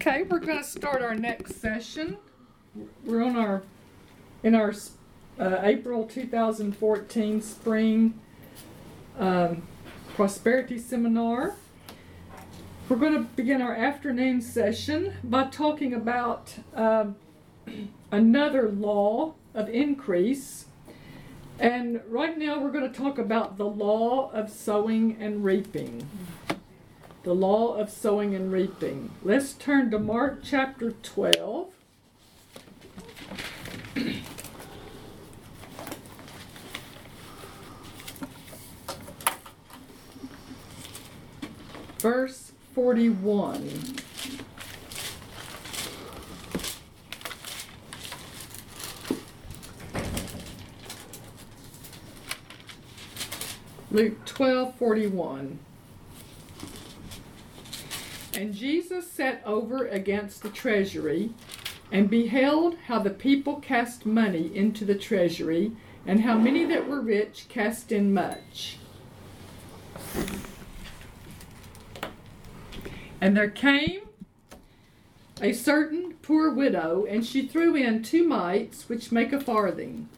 Okay, we're going to start our next session. We're on our in our uh, April 2014 spring um, prosperity seminar. We're going to begin our afternoon session by talking about um, another law of increase. And right now we're going to talk about the law of sowing and reaping the law of sowing and reaping. Let's turn to Mark chapter 12. Verse 41. Luke 12 41. And Jesus sat over against the treasury, and beheld how the people cast money into the treasury, and how many that were rich cast in much. And there came a certain poor widow, and she threw in two mites, which make a farthing.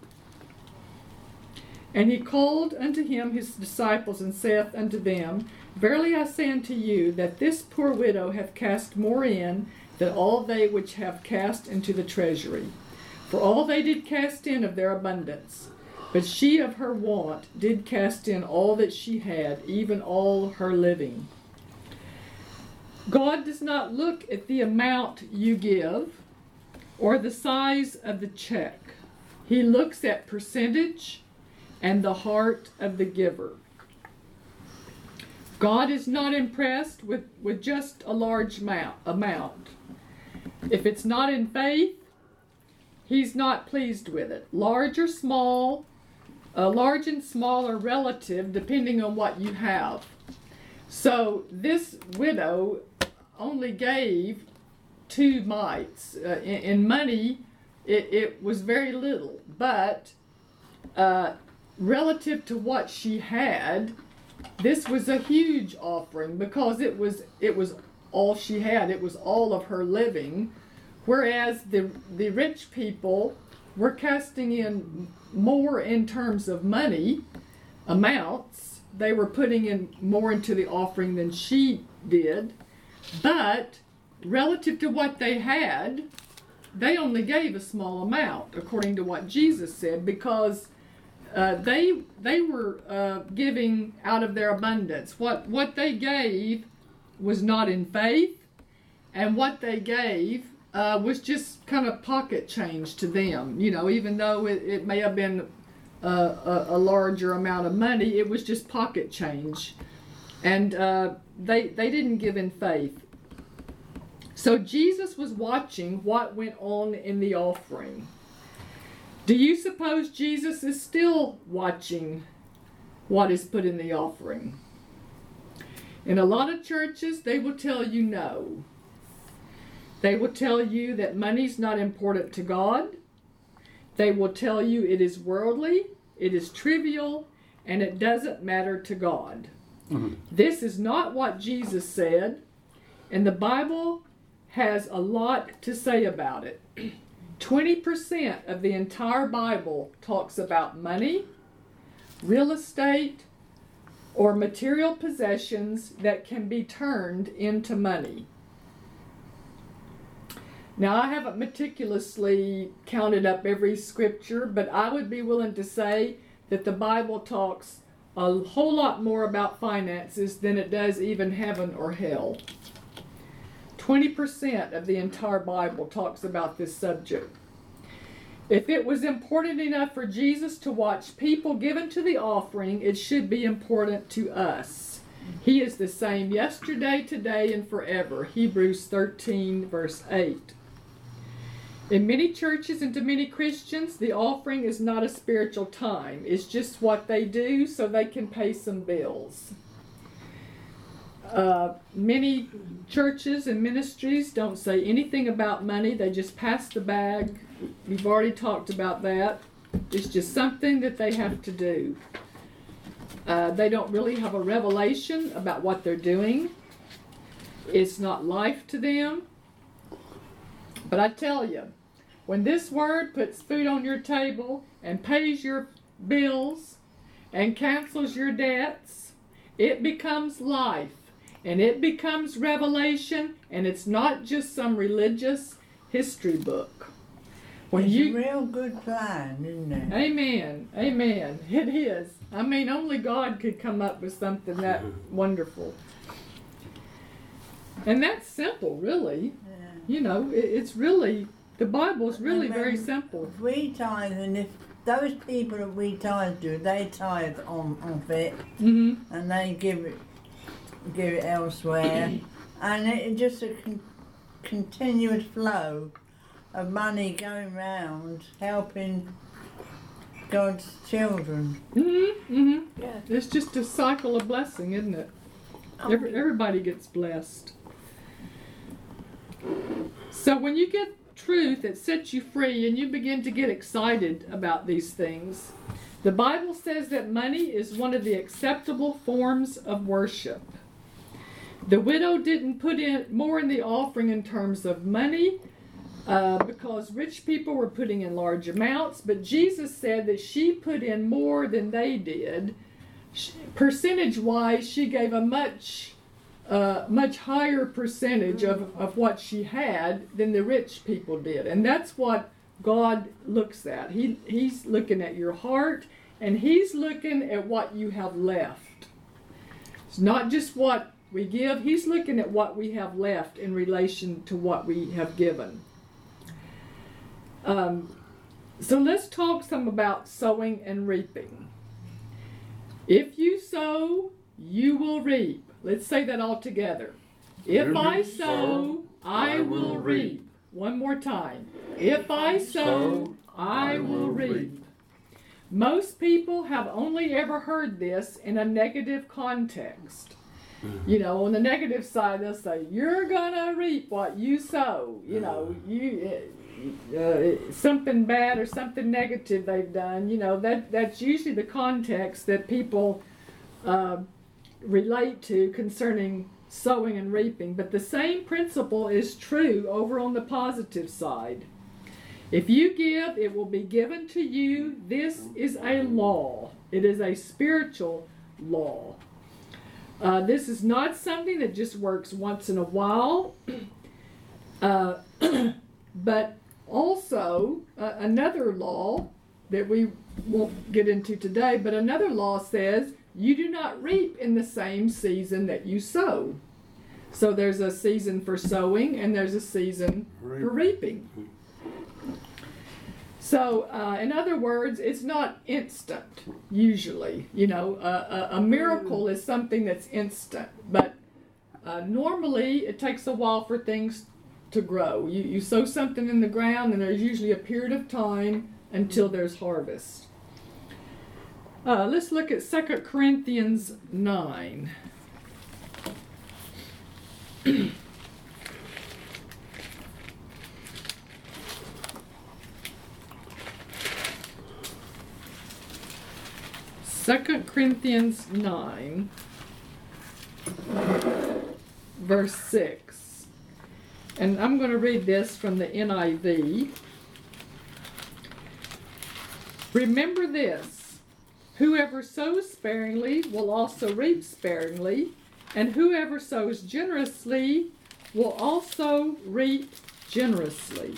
And he called unto him his disciples, and saith unto them, Verily I say unto you, that this poor widow hath cast more in than all they which have cast into the treasury. For all they did cast in of their abundance. But she of her want did cast in all that she had, even all her living. God does not look at the amount you give or the size of the check. He looks at percentage and the heart of the giver. God is not impressed with, with just a large amount. If it's not in faith, He's not pleased with it. Large or small, uh, large and small are relative depending on what you have. So this widow only gave two mites. Uh, in, in, money, it, it, was very little, but uh, relative to what she had, this was a huge offering because it was it was all she had. It was all of her living, whereas the the rich people were casting in more in terms of money amounts. They were putting in more into the offering than she did, but relative to what they had, they only gave a small amount, according to what Jesus said, because uh, they they were uh, giving out of their abundance. What what they gave was not in faith, and what they gave uh, was just kind of pocket change to them. You know, even though it, it may have been a, a, a, larger amount of money, it was just pocket change, and uh, they they didn't give in faith. So Jesus was watching what went on in the offering. Do you suppose Jesus is still watching what is put in the offering? In a lot of churches, they will tell you no. They will tell you that money's not important to God. They will tell you it is worldly, it is trivial, and it doesn't matter to God. Mm-hmm. This is not what Jesus said, and the Bible has a lot to say about it. 20% of the entire Bible talks about money, real estate, or material possessions that can be turned into money. Now, I haven't meticulously counted up every scripture, but I would be willing to say that the Bible talks a whole lot more about finances than it does even heaven or hell. 20% of the entire Bible talks about this subject. If it was important enough for Jesus to watch people given to the offering, it should be important to us. He is the same yesterday, today, and forever. Hebrews 13, verse 8. In many churches and to many Christians, the offering is not a spiritual time. It's just what they do so they can pay some bills. Uh, many churches and ministries don't say anything about money. They just pass the bag. We've already talked about that. It's just something that they have to do. Uh, they don't really have a revelation about what they're doing. It's not life to them. But I tell you, when this word puts food on your table and pays your bills and cancels your debts, it becomes life and it becomes revelation and it's not just some religious history book. When it's you, a real good plan, isn't it? Amen. Amen. It is. I mean, only God could come up with something that wonderful. And that's simple, really. Yeah. You know, it, it's really, the Bible's really very simple. If we tithe, and if those people that we tithe to, they tithe on, on it, mm-hmm. and they give it, give it elsewhere, and it's just a con- continuous flow of money going round helping God's children. Mm-hmm, mm-hmm. Yeah. It's just a cycle of blessing, isn't it? Oh. Every, everybody gets blessed. So when you get truth that sets you free and you begin to get excited about these things, the Bible says that money is one of the acceptable forms of worship. The widow didn't put in more in the offering in terms of money uh, because rich people were putting in large amounts, but Jesus said that she put in more than they did. Percentage wise, she gave a much uh, much higher percentage of, of what she had than the rich people did. And that's what God looks at. He, he's looking at your heart and He's looking at what you have left. It's not just what we give, He's looking at what we have left in relation to what we have given. Um, so let's talk some about sowing and reaping. If you sow, you will reap. Let's say that all together. If I sow, I will reap. One more time. If I sow, I will reap. Most people have only ever heard this in a negative context. You know, on the negative side, they'll say, You're going to reap what you sow. You know, you uh, something bad or something negative they've done, you know, that that's usually the context that people uh, relate to concerning sowing and reaping. But the same principle is true over on the positive side. If you give, it will be given to you. This is a law. It is a spiritual law. Uh, this is not something that just works once in a while, uh, but also, uh, another law that we won't get into today, but another law says you do not reap in the same season that you sow. So there's a season for sowing and there's a season Reap. for reaping. So, uh, in other words, it's not instant, usually. You know, uh, a, a, miracle is something that's instant, but uh, normally it takes a while for things to grow. You, you sow something in the ground, and there's usually a period of time until there's harvest. Uh, let's look at 2 Corinthians 9. Second Corinthians 9, verse 6. And I'm going to read this from the NIV. Remember this whoever sows sparingly will also reap sparingly, and whoever sows generously will also reap generously.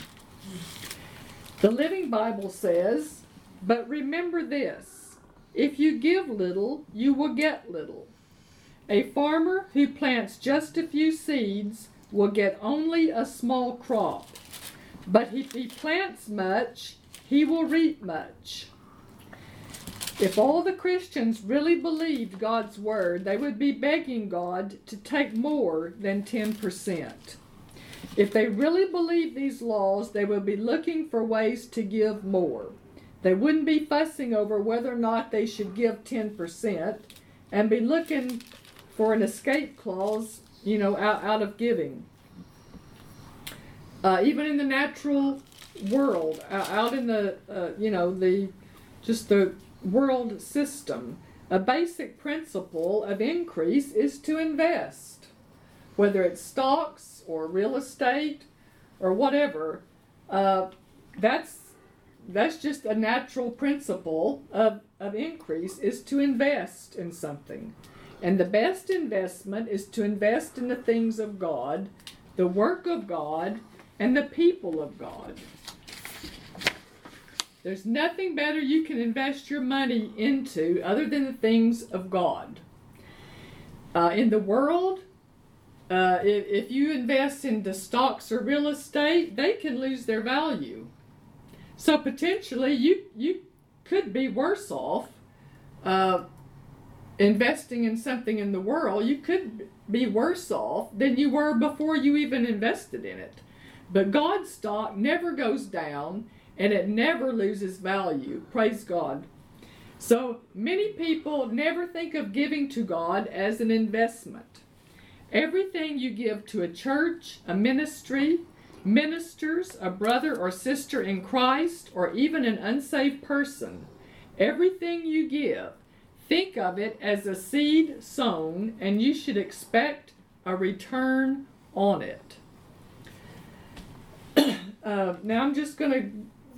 The Living Bible says, But remember this if you give little, you will get little. A farmer who plants just a few seeds will get only a small crop. But if he plants much, he will reap much. If all the Christians really believed God's word, they would be begging God to take more than 10%. If they really believed these laws, they would be looking for ways to give more. They wouldn't be fussing over whether or not they should give 10% and be looking for an escape clause you know, out, out of giving. Uh, even in the natural world, out in the, uh, you know, the, just the world system, a basic principle of increase is to invest, whether it's stocks or real estate or whatever, uh, that's that's just a natural principle of, of increase is to invest in something. And the best investment is to invest in the things of God, the work of God, and the people of God. There's nothing better you can invest your money into other than the things of God. Uh, in the world, uh, if, if you invest into stocks or real estate, they can lose their value. So potentially, you you could be worse off uh, investing in something in the world. You could be worse off than you were before you even invested in it. But God's stock never goes down and it never loses value. Praise God. So many people never think of giving to God as an investment. Everything you give to a church, a ministry, ministers, a brother or sister in Christ, or even an unsaved person, everything you give, think of it as a seed sown, and you should expect a return on it. uh, now, I'm just going to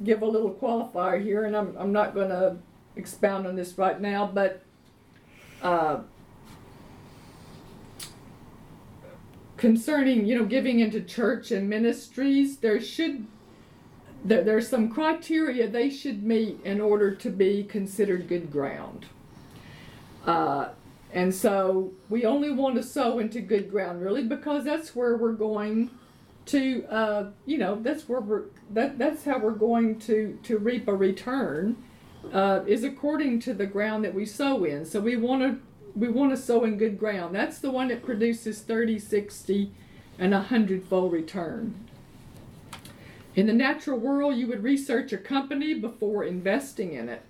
give a little qualifier here, and I'm, I'm not going to expound on this right now, but. Uh, concerning you know giving into church and ministries there should there, there's some criteria they should meet in order to be considered good ground. Uh, and so we only want to sow into good ground really because that's where we're going to uh, you know that's where we're that that's how we're going to to reap a return uh, is according to the ground that we sow in. So we want to we want to sow in good ground. That's the one that produces 30, 60, and a hundredfold return. In the natural world, you would research a company before investing in it.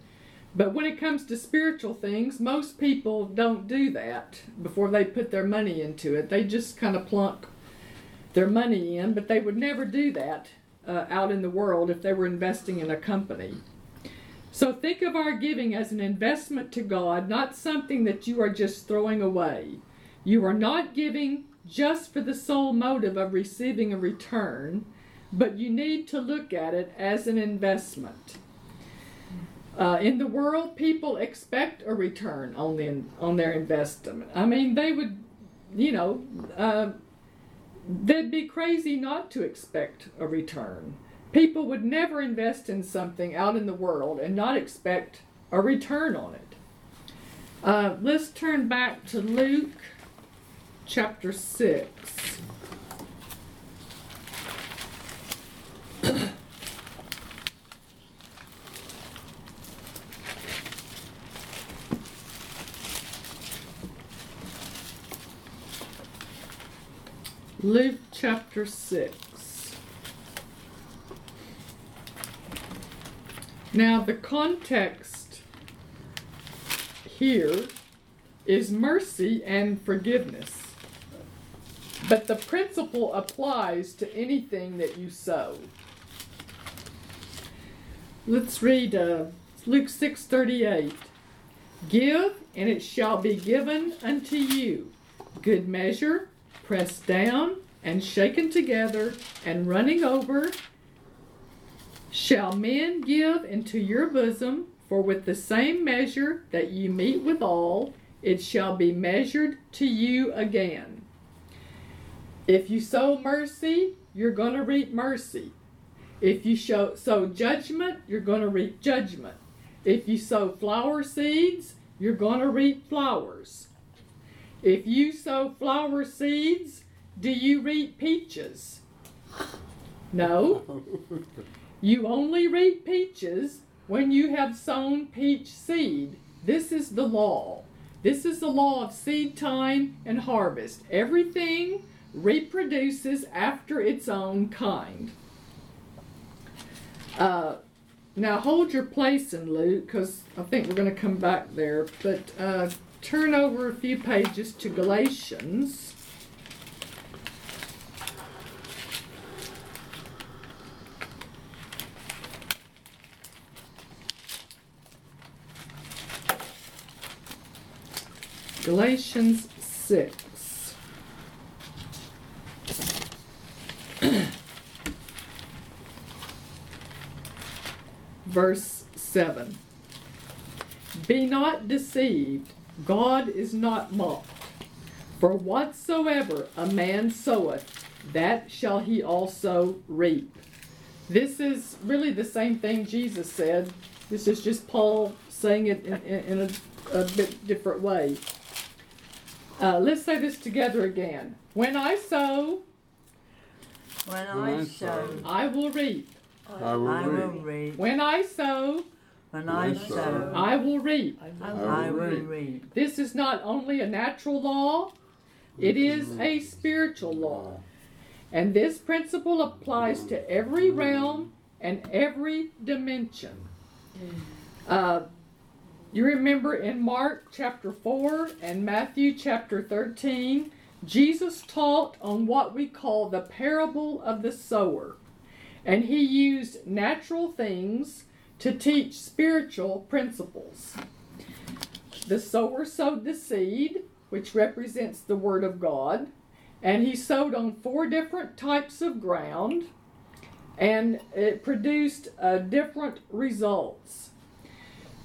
But when it comes to spiritual things, most people don't do that before they put their money into it. They just kind of plunk their money in, but they would never do that uh, out in the world if they were investing in a company. So think of our giving as an investment to God, not something that you are just throwing away. You are not giving just for the sole motive of receiving a return, but you need to look at it as an investment. Uh, in the world, people expect a return on the on their investment. I mean, they would, you know, uh, they'd be crazy not to expect a return. People would never invest in something out in the world and not expect a return on it. Uh, let's turn back to Luke chapter 6. Luke chapter 6. Now, the context here is mercy and forgiveness. But the principle applies to anything that you sow. Let's read uh, Luke 6:38. Give, and it shall be given unto you. Good measure, pressed down and shaken together and running over Shall men give into your bosom, for with the same measure that you meet withal, it shall be measured to you again. If you sow mercy, you're going to reap mercy. If you show, sow judgment, you're going to reap judgment. If you sow flower seeds, you're going to reap flowers. If you sow flower seeds, do you reap peaches? No. You only reap peaches when you have sown peach seed. This is the law. This is the law of seed time and harvest. Everything reproduces after its own kind. Uh, now hold your place in Luke because I think we're going to come back there. But uh, turn over a few pages to Galatians. Galatians 6. Verse 7. Be not deceived, God is not mocked. For whatsoever a man soweth, that shall he also reap. This is really the same thing Jesus said. This is just Paul saying it in, in, in a, a bit different way. Uh, let's say this together again. When I sow, When When I I sow, sow, I will reap. I will I will reap. reap. When I sow, When I I sow, sow, I will reap. I will will reap. reap. This is not only a natural law, it is a spiritual law. And this principle applies to every realm and every dimension. Uh, you remember in Mark chapter 4 and Matthew chapter 13, Jesus taught on what we call the parable of the sower. And he used natural things to teach spiritual principles. The sower sowed the seed, which represents the Word of God, and he sowed on four different types of ground, and it produced uh, different results.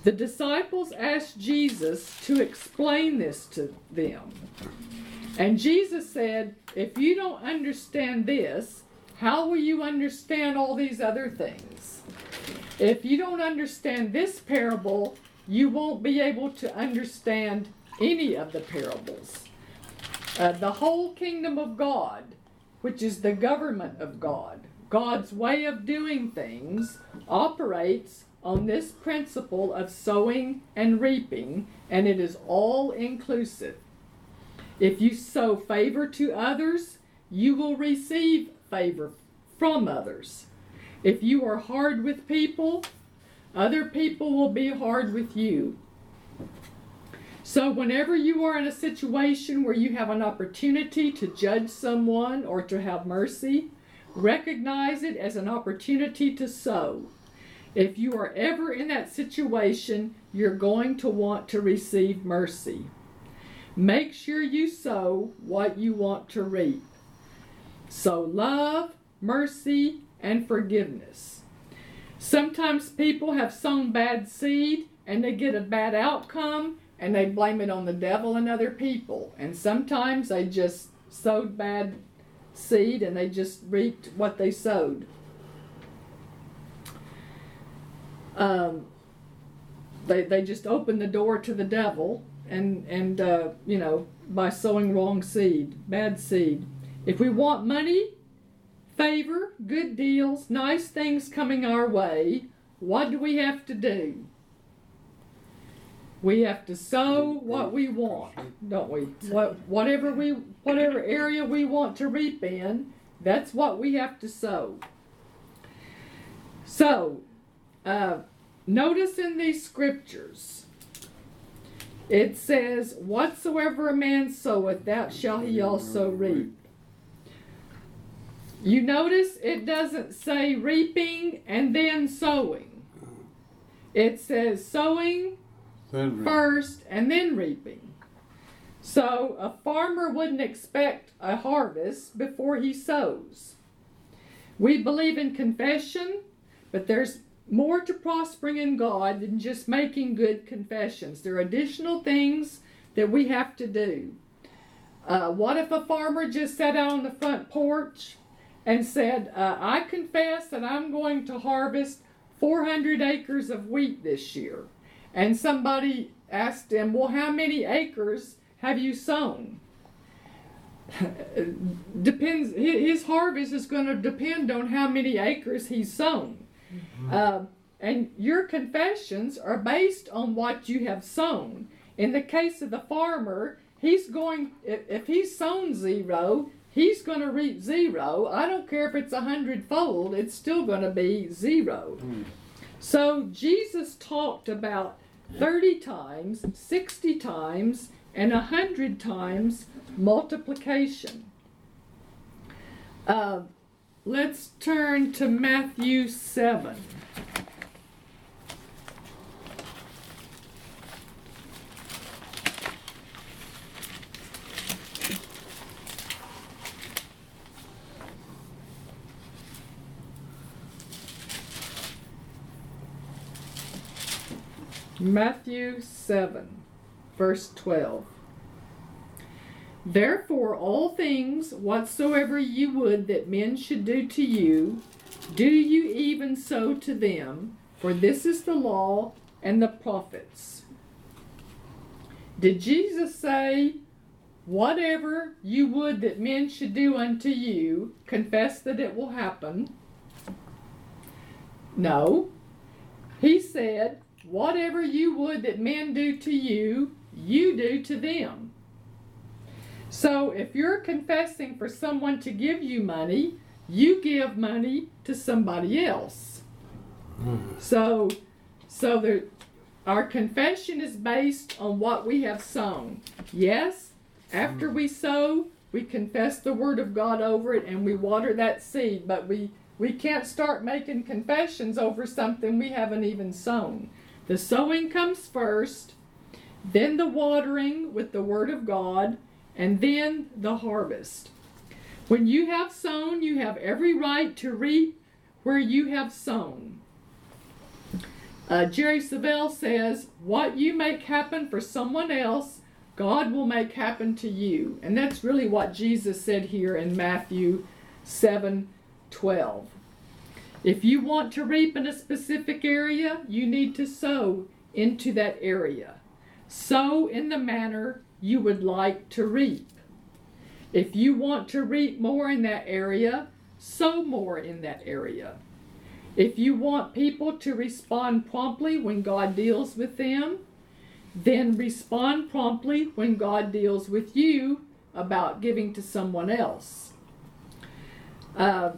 The disciples asked Jesus to explain this to them. And Jesus said, If you don't understand this, how will you understand all these other things? If you don't understand this parable, you won't be able to understand any of the parables. Uh, the whole kingdom of God, which is the government of God, God's way of doing things, operates on this principle of sowing and reaping, and it is all inclusive. If you sow favor to others, you will receive favor from others. If you are hard with people, other people will be hard with you. So, whenever you are in a situation where you have an opportunity to judge someone or to have mercy, recognize it as an opportunity to sow. If you are ever in that situation, you're going to want to receive mercy. Make sure you sow what you want to reap. Sow love, mercy, and forgiveness. Sometimes people have sown bad seed and they get a bad outcome and they blame it on the devil and other people. And sometimes they just sowed bad seed and they just reaped what they sowed. Um, they, they just open the door to the devil and, and uh, you know, by sowing wrong seed, bad seed. If we want money, favor, good deals, nice things coming our way, what do we have to do? We have to sow what we want, don't we? What, whatever we, whatever area we want to reap in, that's what we have to sow. So, uh, notice in these scriptures, it says, "Whatsoever a man soweth, that shall he also reap." You notice it doesn't say reaping and then sowing. It says sowing first and then reaping. So a farmer wouldn't expect a harvest before he sows. We believe in confession, but there's more to prospering in God than just making good confessions. There are additional things that we have to do. Uh, what if a farmer just sat out on the front porch and said, uh, I confess that I'm going to harvest 400 acres of wheat this year? And somebody asked him, Well, how many acres have you sown? Depends, his harvest is going to depend on how many acres he's sown. Uh, and your confessions are based on what you have sown. In the case of the farmer, he's going, if, if he's sown zero, he's going to reap zero. I don't care if it's a hundredfold, it's still going to be zero. So Jesus talked about 30 times, 60 times, and 100 times multiplication. Uh, let's turn to Matthew 7. Matthew 7, verse 12. Therefore, all things whatsoever you would that men should do to you, do you even so to them, for this is the law and the prophets. Did Jesus say, Whatever you would that men should do unto you, confess that it will happen? No. He said, Whatever you would that men do to you, you do to them. So if you're confessing for someone to give you money, you give money to somebody else. Mm. So so the our confession is based on what we have sown. Yes, after we sow, we confess the word of God over it and we water that seed, but we we can't start making confessions over something we haven't even sown. The sowing comes first, then the watering with the Word of God, and then the harvest. When you have sown, you have every right to reap where you have sown. Uh, Jerry Savelle says, What you make happen for someone else, God will make happen to you. And that's really what Jesus said here in Matthew 7 12. If you want to reap in a specific area, you need to sow into that area. Sow in the manner you would like to reap. If you want to reap more in that area, sow more in that area. If you want people to respond promptly when God deals with them, then respond promptly when God deals with you about giving to someone else. Uh,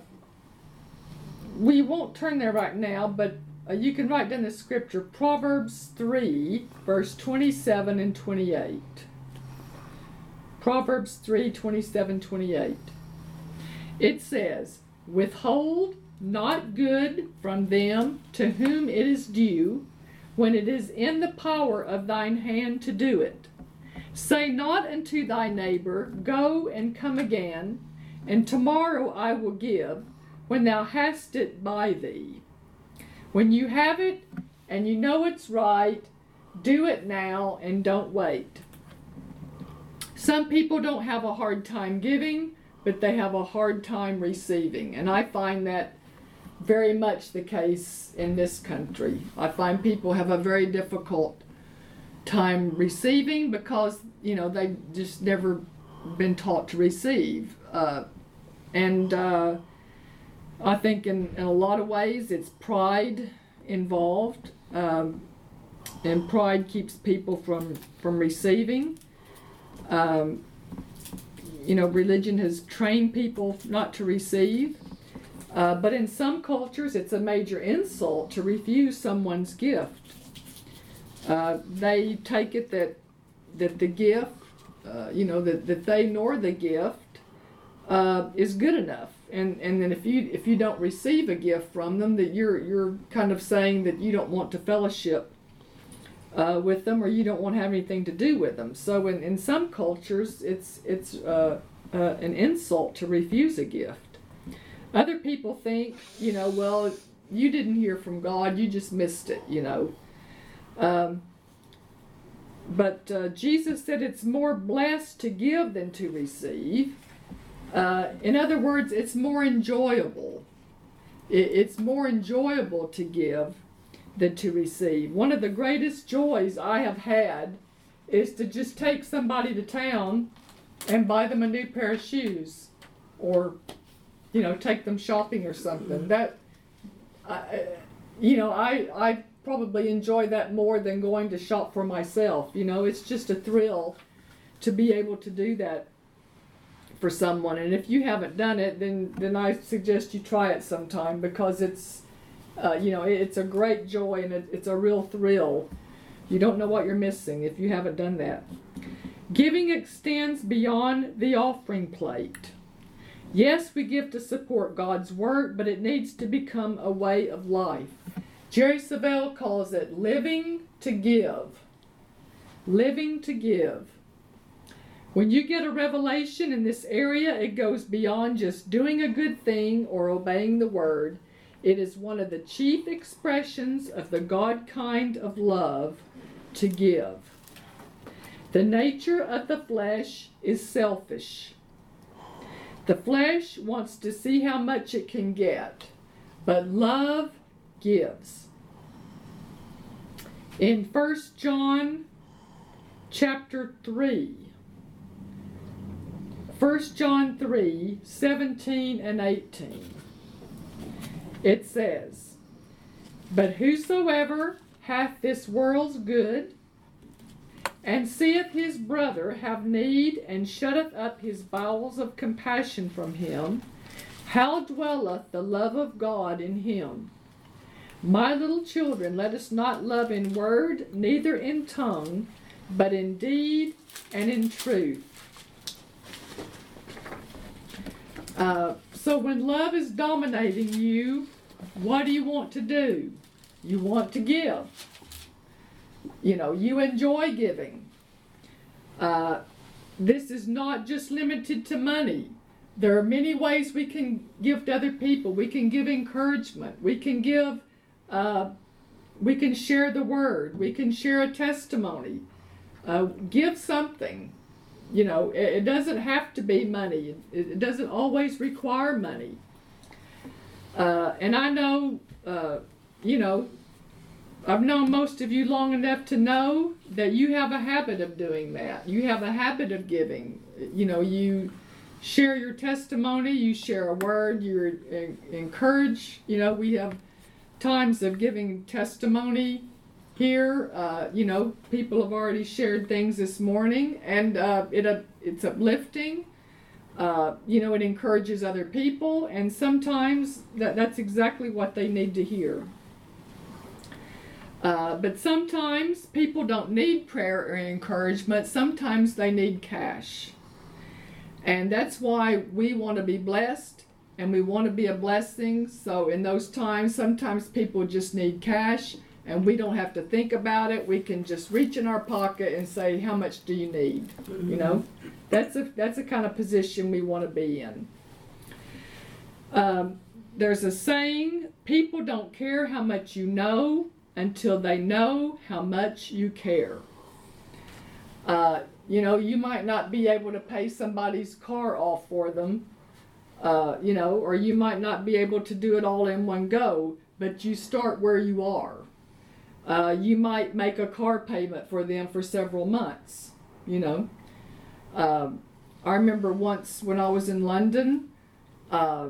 we won't turn there right now, but uh, you can write down the scripture Proverbs 3, verse 27 and 28. Proverbs 3 27 28. It says, Withhold not good from them to whom it is due, when it is in the power of thine hand to do it. Say not unto thy neighbor, Go and come again, and tomorrow I will give when thou hast it by thee. When you have it and you know it's right, do it now and don't wait. Some people don't have a hard time giving, but they have a hard time receiving. And I find that very much the case in this country. I find people have a very difficult time receiving because, you know, they've just never been taught to receive. Uh, and uh, I think in, in a lot of ways it's pride involved, um, and pride keeps people from, from receiving. Um, you know, religion has trained people not to receive, uh, but in some cultures it's a major insult to refuse someone's gift. Uh, they take it that that the gift, uh, you know, that, that they nor the gift uh, is good enough and and then if you if you don't receive a gift from them that you're you're kind of saying that you don't want to fellowship uh, with them or you don't want to have anything to do with them. So in, in some cultures it's it's uh, uh, an insult to refuse a gift. Other people think you know well you didn't hear from god you just missed it you know. Um, but uh, jesus said it's more blessed to give than to receive. Uh, in other words, it's more enjoyable. It, it's more enjoyable to give than to receive. One of the greatest joys I have had is to just take somebody to town and buy them a new pair of shoes or you know take them shopping or something that I, you know i i probably enjoy that more than going to shop for myself you know it's just a thrill to be able to do that for someone. And if you haven't done it, then then I suggest you try it sometime because it's uh, you know it's a great joy and it, it's a real thrill. You don't know what you're missing if you haven't done that. Giving extends beyond the offering plate. Yes, we give to support God's work, but it needs to become a way of life. Jerry Savelle calls it living to give. Living to give. When you get a revelation in this area, it goes beyond just doing a good thing or obeying the word. It is one of the chief expressions of the God kind of love to give. The nature of the flesh is selfish. The flesh wants to see how much it can get, but love gives. In 1 John chapter 3, 1 John 3 17 and 18, it says, But whosoever hath this world's good, and seeth his brother have need, and shutteth up his bowels of compassion from him, how dwelleth the love of God in him? My little children, let us not love in word, neither in tongue, but in deed and in truth. Uh, so when love is dominating you, what do you want to do? You want to give. You know, you enjoy giving. Uh, this is not just limited to money. There are many ways we can give to other people. We can give encouragement. We can give, uh, we can share the word. We can share a testimony. Uh, give something. You know, it, doesn't have to be money. It, it doesn't always require money. Uh, and I know, uh, you know, I've known most of you long enough to know that you have a habit of doing that. You have a habit of giving. You know, you share your testimony, you share a word, you encourage. You know, we have times of giving testimony here. Uh, you know, people have already shared things this morning, and uh, it uh, it's uplifting. Uh, you know, it encourages other people, and sometimes that, that's exactly what they need to hear. Uh, but sometimes people don't need prayer or encouragement. Sometimes they need cash. And that's why we want to be blessed and we want to be a blessing. So, in those times, sometimes people just need cash and we don't have to think about it. We can just reach in our pocket and say, How much do you need? Mm-hmm. You know, that's a, that's a kind of position we want to be in. Um, there's a saying people don't care how much you know until they know how much you care. Uh, you know, you might not be able to pay somebody's car off for them, uh, you know, or you might not be able to do it all in one go, but you start where you are. Uh, you might make a car payment for them for several months, you know. Um, I remember once when I was in London, uh,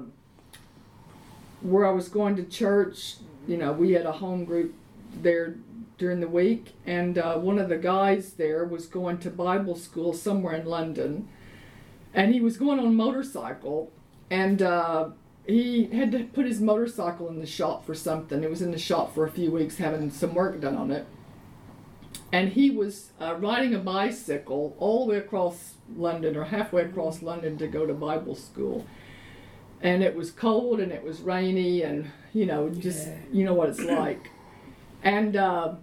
where I was going to church, you know, we had a home group there during the week, and uh, one of the guys there was going to Bible school somewhere in London, and he was going on a motorcycle, and uh, he had to put his motorcycle in the shop for something. It was in the shop for a few weeks having some work done on it. And he was uh, riding a bicycle all the way across London or halfway across London to go to Bible school. And it was cold and it was rainy and, you know, just, yeah. you know what it's like. And uh,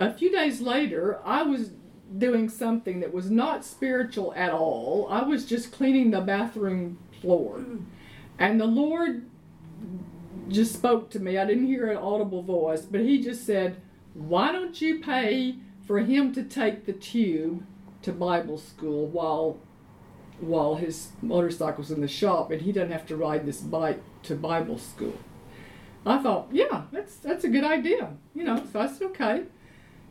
a few days later, I was doing something that was not spiritual at all. I was just cleaning the bathroom floor. And the Lord just spoke to me. I didn't hear an audible voice, but He just said, Why don't you pay for him to take the tube to Bible school while while his motorcycle's in the shop and he doesn't have to ride this bike to Bible school? I thought, yeah, that's that's a good idea. You know, so I said, okay.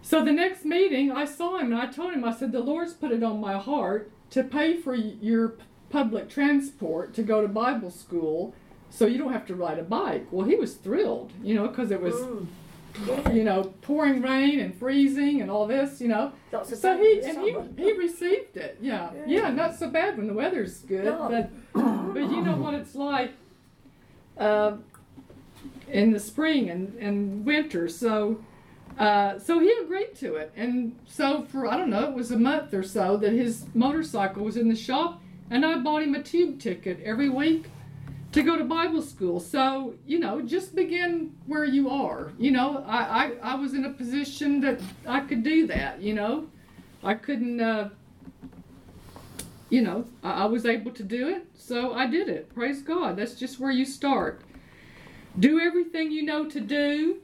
So the next meeting, I saw him and I told him, I said, the Lord's put it on my heart to pay for your public transport to go to Bible school so you don't have to ride a bike. Well, he was thrilled, you know, because it was, mm. you know, pouring rain and freezing and all this, you know. So he and he, he received it. Yeah. yeah, yeah, not so bad when the weather's good, no. but but you know what it's like. Uh, in the spring and, and winter. So, uh, so he agreed to it. And so for, I don't know, it was a month or so that his motorcycle was in the shop and I bought him a tube ticket every week to go to Bible school. So, you know, just begin where you are. You know, I, I, I was in a position that I could do that, you know. I couldn't, uh, you know, I, I was able to do it, so I did it. Praise God. That's just where you start. Do everything you know to do,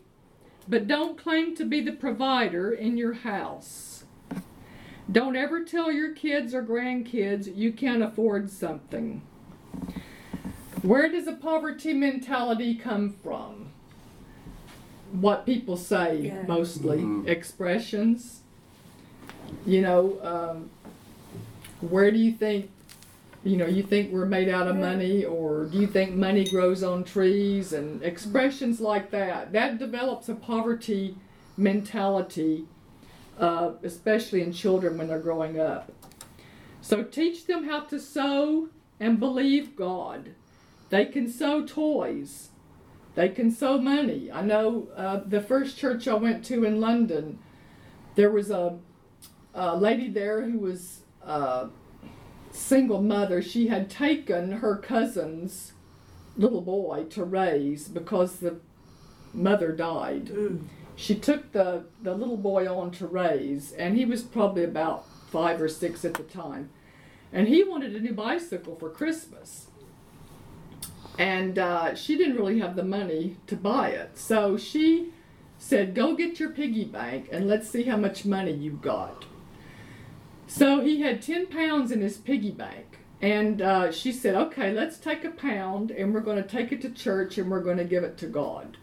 but don't claim to be the provider in your house. Don't ever tell your kids or grandkids you can't afford something. Where does a poverty mentality come from? What people say Yeah. mostly, Mhm. expressions. You know, um, where do you think, you know, you think we're made out of Yeah. money, or do you think money grows on trees, and expressions like that? That develops a poverty mentality, uh, especially in children when they're growing up. So teach them how to sow and believe God. They can sow toys. They can sow money. I know uh, the first church I went to in London, there was a, a lady there who was a single mother. She had taken her cousin's little boy to raise because the mother died. She took the, the little boy on to raise, and he was probably about five or six at the time. And he wanted a new bicycle for Christmas. And uh, she didn't really have the money to buy it. So she said, Go get your piggy bank and let's see how much money you've got. So he had 10 pounds in his piggy bank. And uh, she said, Okay, let's take a pound and we're going to take it to church and we're going to give it to God.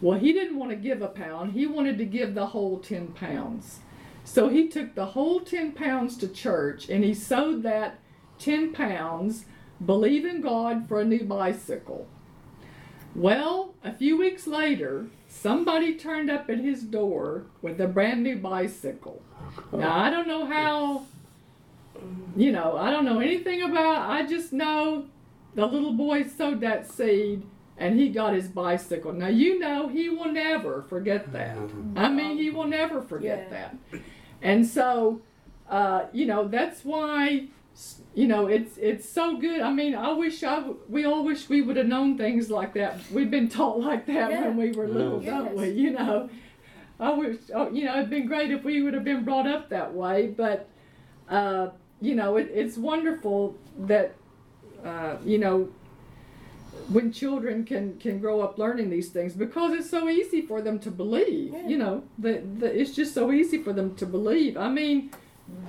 Well, he didn't want to give a pound, he wanted to give the whole 10 pounds. So he took the whole 10 pounds to church and he sowed that 10 pounds, believing God for a new bicycle. Well, a few weeks later, somebody turned up at his door with a brand new bicycle. Now, I don't know how, you know, I don't know anything about, I just know the little boy sowed that seed and he got his bicycle. Now, you know, he will never forget that. I mean, he will never forget Yeah. that. And so, uh, you know, that's why, you know, it's it's so good. I mean, I wish I w- we all wish we would have known things like that. We've been taught like that Yeah. when we were little, Yeah. don't we? You know, I wish, oh, you know, it'd been great if we would have been brought up that way. But, uh, you know, it, it's wonderful that, uh, you know, when children can can grow up learning these things because it's so easy for them to believe Yeah. you know the, the it's just so easy for them to believe. I mean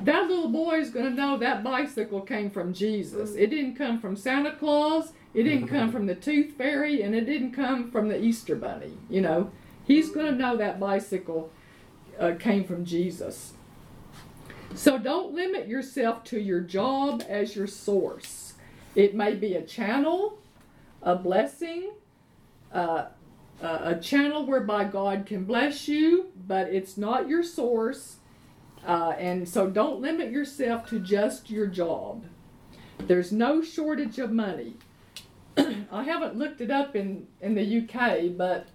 that little boy is going to know that bicycle came from jesus. It didn't come from santa claus it didn't come from the tooth fairy and it didn't come from the easter bunny you know. He's going to know that bicycle uh, came from jesus. So don't limit yourself to your job as your source. It may be a channel a blessing, uh, a channel whereby God can bless you, but it's not your source. Uh, and so don't limit yourself to just your job. There's no shortage of money. I haven't looked it up in, in the UK, but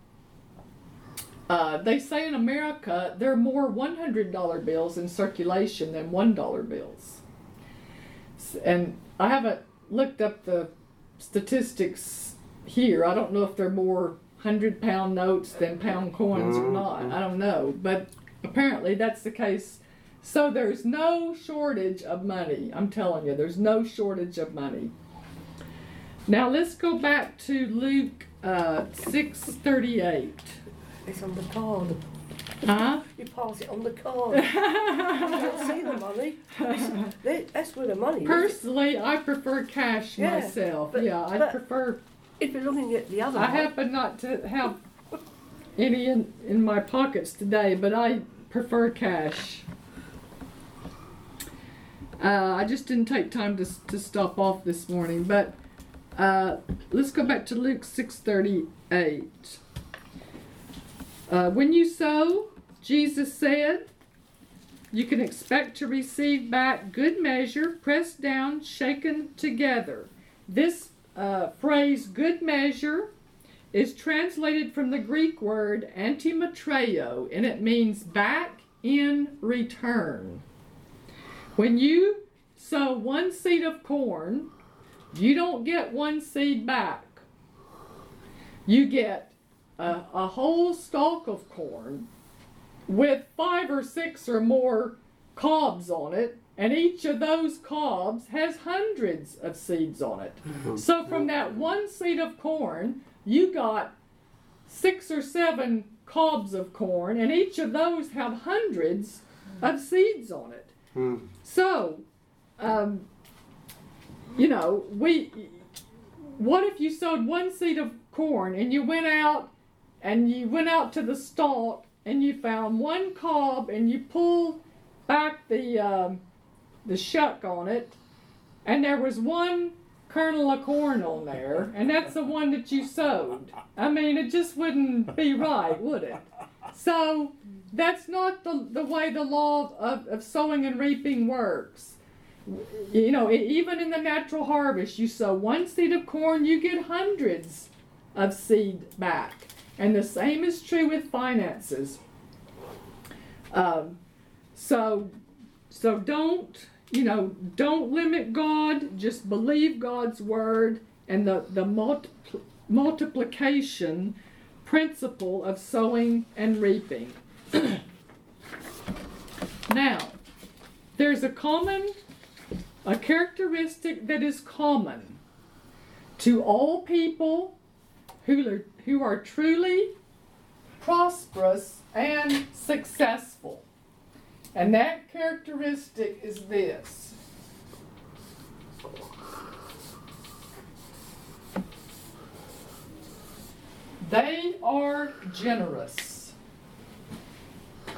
uh, they say in America there are more $100 bills in circulation than $1 bills. And I haven't looked up the statistics here. I don't know if they're more hundred pound notes than pound coins or not. I don't know, but apparently that's the case. So there's no shortage of money. I'm telling you, there's no shortage of money. Now let's go back to Luke uh, six thirty eight. It's on the card. Huh? You pass it on the card. you don't see the money. They- That's where the money is. Personally, I prefer cash Yeah, myself. but- yeah, I prefer. If you're looking at the other I one, happen not to have any in, in my pockets today, but I prefer cash. Uh, I just didn't take time to, to stop off this morning, but uh, let's go back to Luke 6:38. Uh, when you sow, Jesus said, you can expect to receive back good measure, pressed down, shaken together. This uh, phrase, good measure, is translated from the Greek word antimetreo, and it means back in return. When you sow one seed of corn, you don't get one seed back. You get a, a whole stalk of corn with five or six or more cobs on it, and each of those cobs has hundreds of seeds on it. So from that one seed of corn, you got six or seven cobs of corn, and each of those have hundreds of seeds on it. Hmm. So, um, you know, we. What if you sowed one seed of corn and you went out and you went out to the stalk and you found one cob and you pulled back the um, the shuck on it, and there was one kernel of corn on there, and that's the one that you sowed. I mean, it just wouldn't be right, would it? So that's not the, the way the law of, of sowing and reaping works. You know, even in the natural harvest, you sow one seed of corn, you get hundreds of seed back. And the same is true with finances. Um, so, so don't you know? Don't limit God. Just believe God's word and the the multipl- multiplication principle of sowing and reaping. now, there's a common, a characteristic that is common to all people who are, who are truly prosperous and successful. And that characteristic is this. They are generous.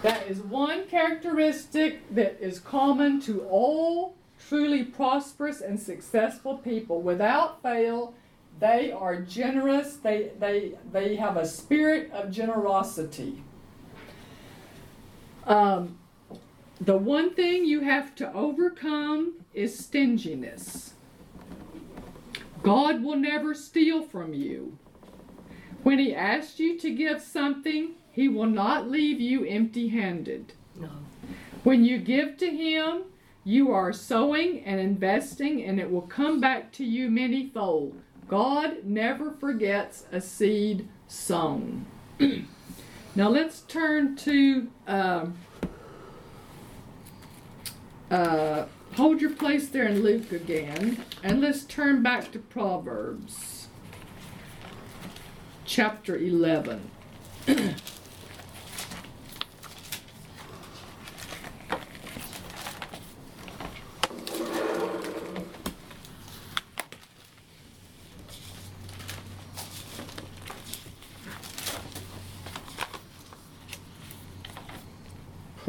That is one characteristic that is common to all truly prosperous and successful people. Without fail, they are generous. They, they, they have a spirit of generosity. Um, the one thing you have to overcome is stinginess. God will never steal from you. When He asks you to give something, He will not leave you empty handed. No. When you give to Him, you are sowing and investing, and it will come back to you manyfold. God never forgets a seed sown. now let's turn to um, uh, hold your place there in Luke again, and let's turn back to Proverbs chapter 11.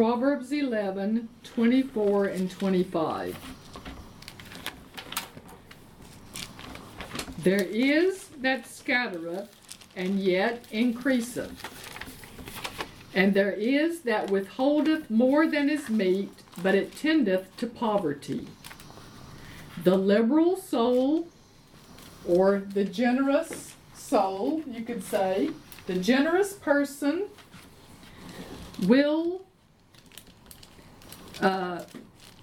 Proverbs 11, 24 and 25. There is that scattereth and yet increaseth. And there is that withholdeth more than is meet, but it tendeth to poverty. The liberal soul, or the generous soul, you could say, the generous person will uh,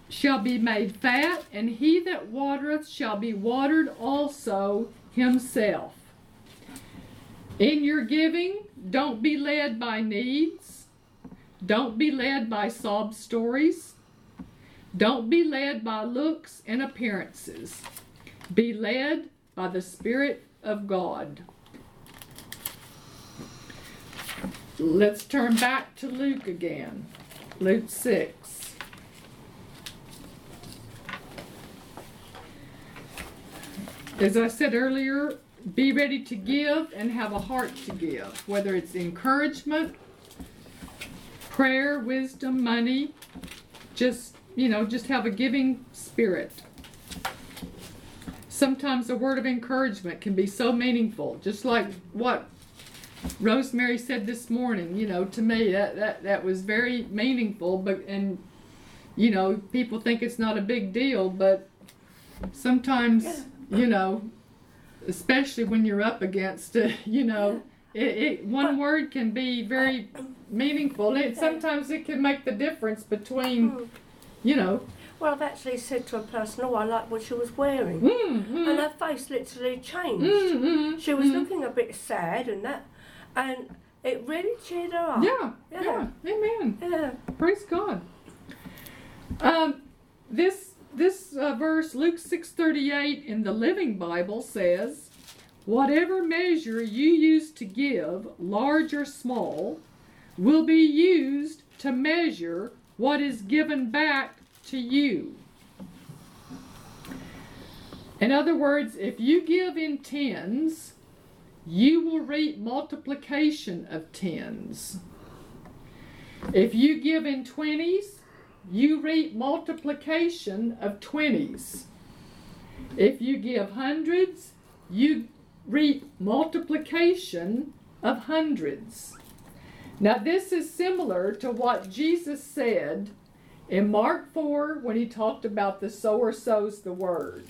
shall be made fat, and he that watereth shall be watered also himself. In your giving, don't be led by needs. Don't be led by sob stories. Don't be led by looks and appearances. Be led by the Spirit of God. Let's turn back to Luke again. Luke 6. As I said earlier, be ready to give and have a heart to give, whether it's encouragement, prayer, wisdom, money, just, you know, just have a giving spirit. Sometimes a word of encouragement can be so meaningful, just like what Rosemary said this morning, you know, to me that that, that was very meaningful but and you know, people think it's not a big deal, but sometimes, you know, especially when you're up against it, you know, it, it one word can be very meaningful. It sometimes it can make the difference between, you know, Well, I've actually said to a person, "Oh, I like what she was wearing," mm, mm, and her face literally changed. mm, She was mm. looking a bit sad and that, and it really cheered her up. Yeah, yeah, Yeah. amen. Yeah. Praise God. Um, this this uh, verse, Luke six thirty eight in the Living Bible says, whatever measure you use to give, large or small, will be used to measure what is given back to you. In other words, if you give in tens, you will reap multiplication of tens. If you give in twenties, you reap multiplication of twenties. If you give hundreds, you reap multiplication of hundreds. Now, this is similar to what Jesus said in Mark 4 when he talked about the sower sows the word.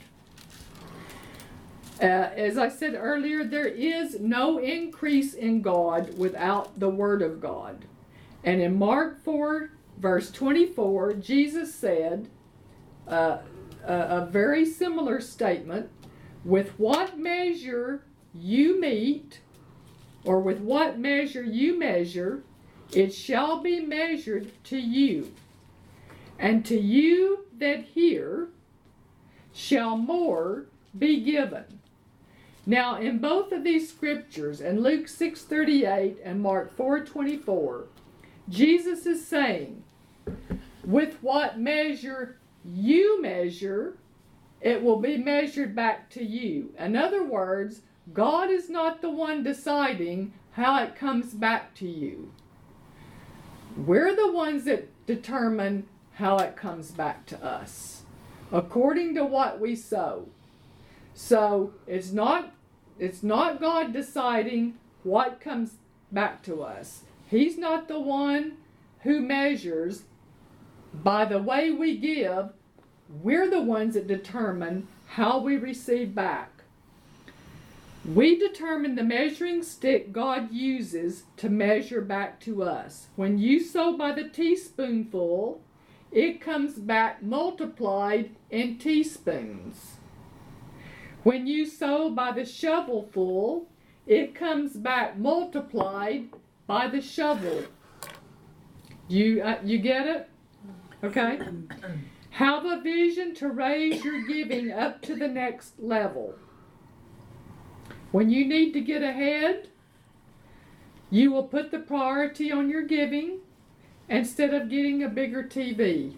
Uh, as I said earlier, there is no increase in God without the Word of God. And in Mark 4, verse 24, Jesus said uh, a, a very similar statement with what measure you mete, or with what measure you measure, it shall be measured to you. And to you that hear shall more be given. Now, in both of these scriptures, in Luke 6:38 and Mark 4:24, Jesus is saying, with what measure you measure, it will be measured back to you. In other words, God is not the one deciding how it comes back to you. We're the ones that determine how it comes back to us according to what we sow. So it's not it's not God deciding what comes back to us. He's not the one who measures by the way we give. We're the ones that determine how we receive back. We determine the measuring stick God uses to measure back to us. When you sow by the teaspoonful, it comes back multiplied in teaspoons. When you sow by the shovelful, it comes back multiplied by the shovel. You uh, you get it? Okay. Have a vision to raise your giving up to the next level. When you need to get ahead, you will put the priority on your giving instead of getting a bigger TV.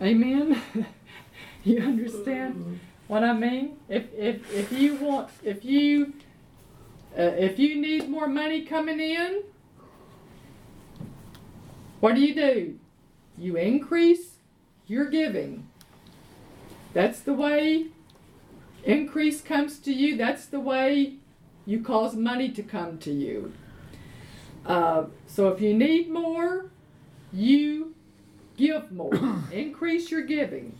Amen. you understand? What I mean, if if if you want, if you uh, if you need more money coming in, what do you do? You increase your giving. That's the way increase comes to you. That's the way you cause money to come to you. Uh, so if you need more, you give more. increase your giving.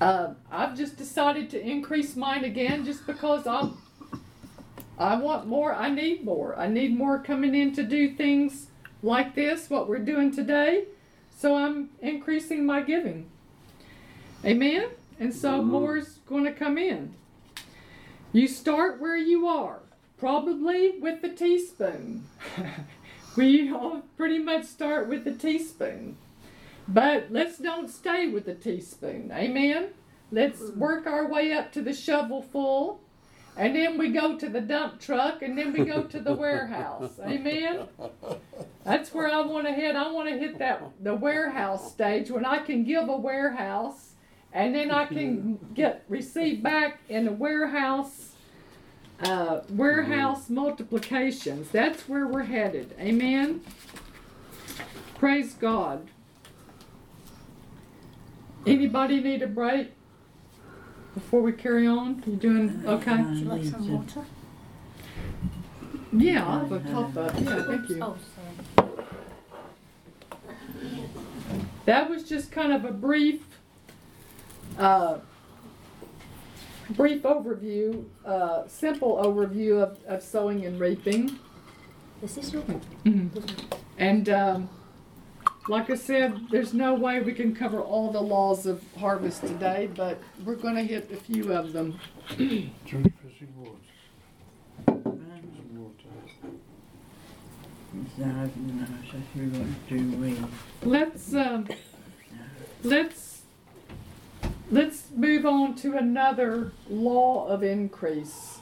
Uh, I've just decided to increase mine again just because I'm. I want more. I need more. I need more coming in to do things like this, what we're doing today. So I'm increasing my giving. Amen. And so mm-hmm. more's going to come in. You start where you are, probably with the teaspoon. we all pretty much start with the teaspoon. But let's don't stay with the teaspoon. Amen. Let's work our way up to the shovelful. And then we go to the dump truck and then we go to the warehouse. Amen. That's where I want to head. I want to hit that the warehouse stage when I can give a warehouse and then I can get receive back in the warehouse uh, warehouse multiplications. That's where we're headed. Amen. Praise God. Anybody need a break before we carry on? You doing okay? Would you like some water? Yeah, I'll have a top up. Yeah, thank you. Oh, sorry. That was just kind of a brief, uh, brief overview, uh, simple overview of, of sowing and reaping. This Is this your? And um, like I said, there's no way we can cover all the laws of harvest today, but we're going to hit a few of them. Drink fishing water. Fishing water. So, no, so if you want to do we, Let's um, let's let's move on to another law of increase.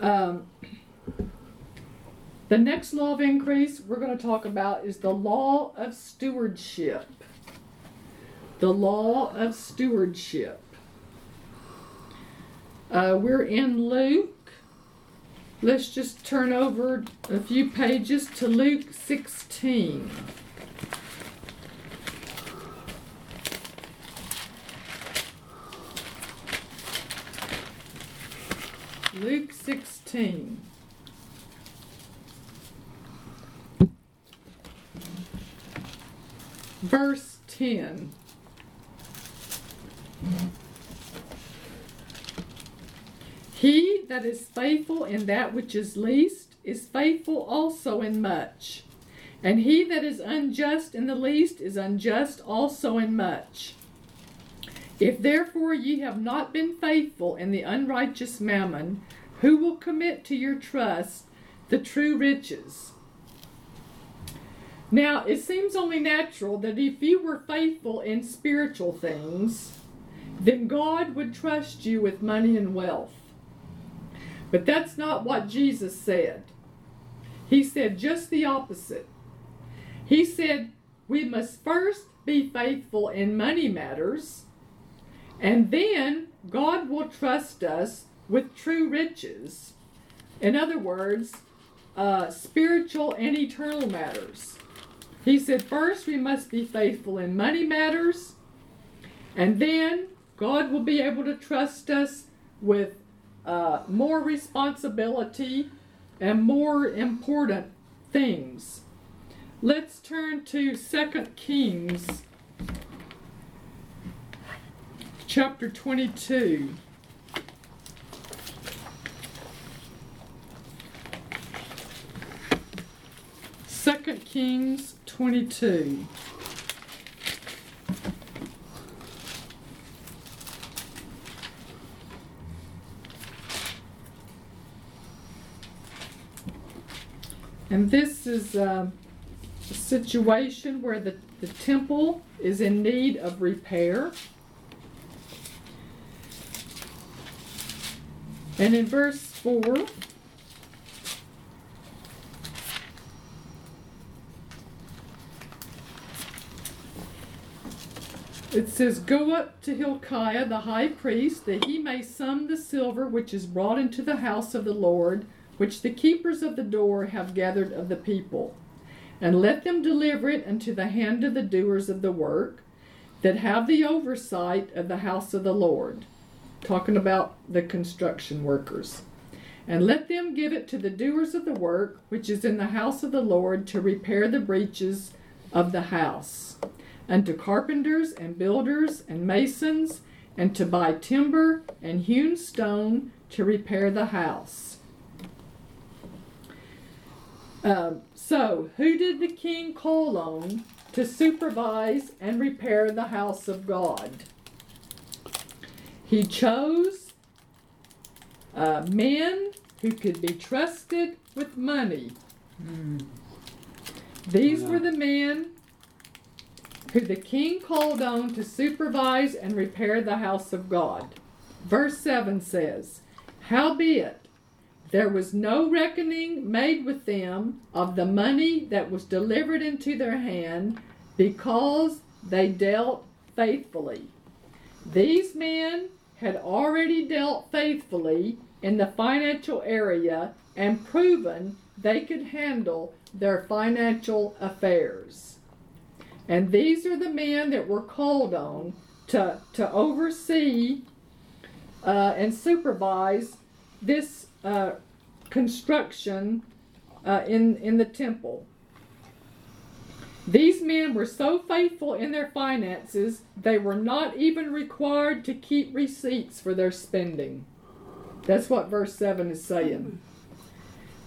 Um, the next law of increase we're going to talk about is the law of stewardship. The law of stewardship. Uh, we're in Luke. Let's just turn over a few pages to Luke 16. Luke 16. Verse 10. He that is faithful in that which is least is faithful also in much. And he that is unjust in the least is unjust also in much. If therefore ye have not been faithful in the unrighteous mammon, who will commit to your trust the true riches? Now, it seems only natural that if you were faithful in spiritual things, then God would trust you with money and wealth. But that's not what Jesus said. He said just the opposite. He said we must first be faithful in money matters, and then God will trust us with true riches. In other words, uh, spiritual and eternal matters. He said, first we must be faithful in money matters, and then God will be able to trust us with uh, more responsibility and more important things. Let's turn to 2 Kings chapter 22. Second Kings 22. And this is a situation where the, the temple is in need of repair. And in verse 4, it says, Go up to Hilkiah the high priest, that he may sum the silver which is brought into the house of the Lord, which the keepers of the door have gathered of the people. And let them deliver it unto the hand of the doers of the work, that have the oversight of the house of the Lord. Talking about the construction workers. And let them give it to the doers of the work, which is in the house of the Lord, to repair the breaches of the house unto carpenters and builders and masons, and to buy timber and hewn stone to repair the house. Um, so, who did the king call on to supervise and repair the house of God? He chose uh, men who could be trusted with money. These were the men who the king called on to supervise and repair the house of God. Verse 7 says, Howbeit, there was no reckoning made with them of the money that was delivered into their hand, because they dealt faithfully. These men had already dealt faithfully in the financial area and proven they could handle their financial affairs. And these are the men that were called on to, to oversee uh, and supervise this uh, construction uh, in, in the temple. These men were so faithful in their finances, they were not even required to keep receipts for their spending. That's what verse 7 is saying.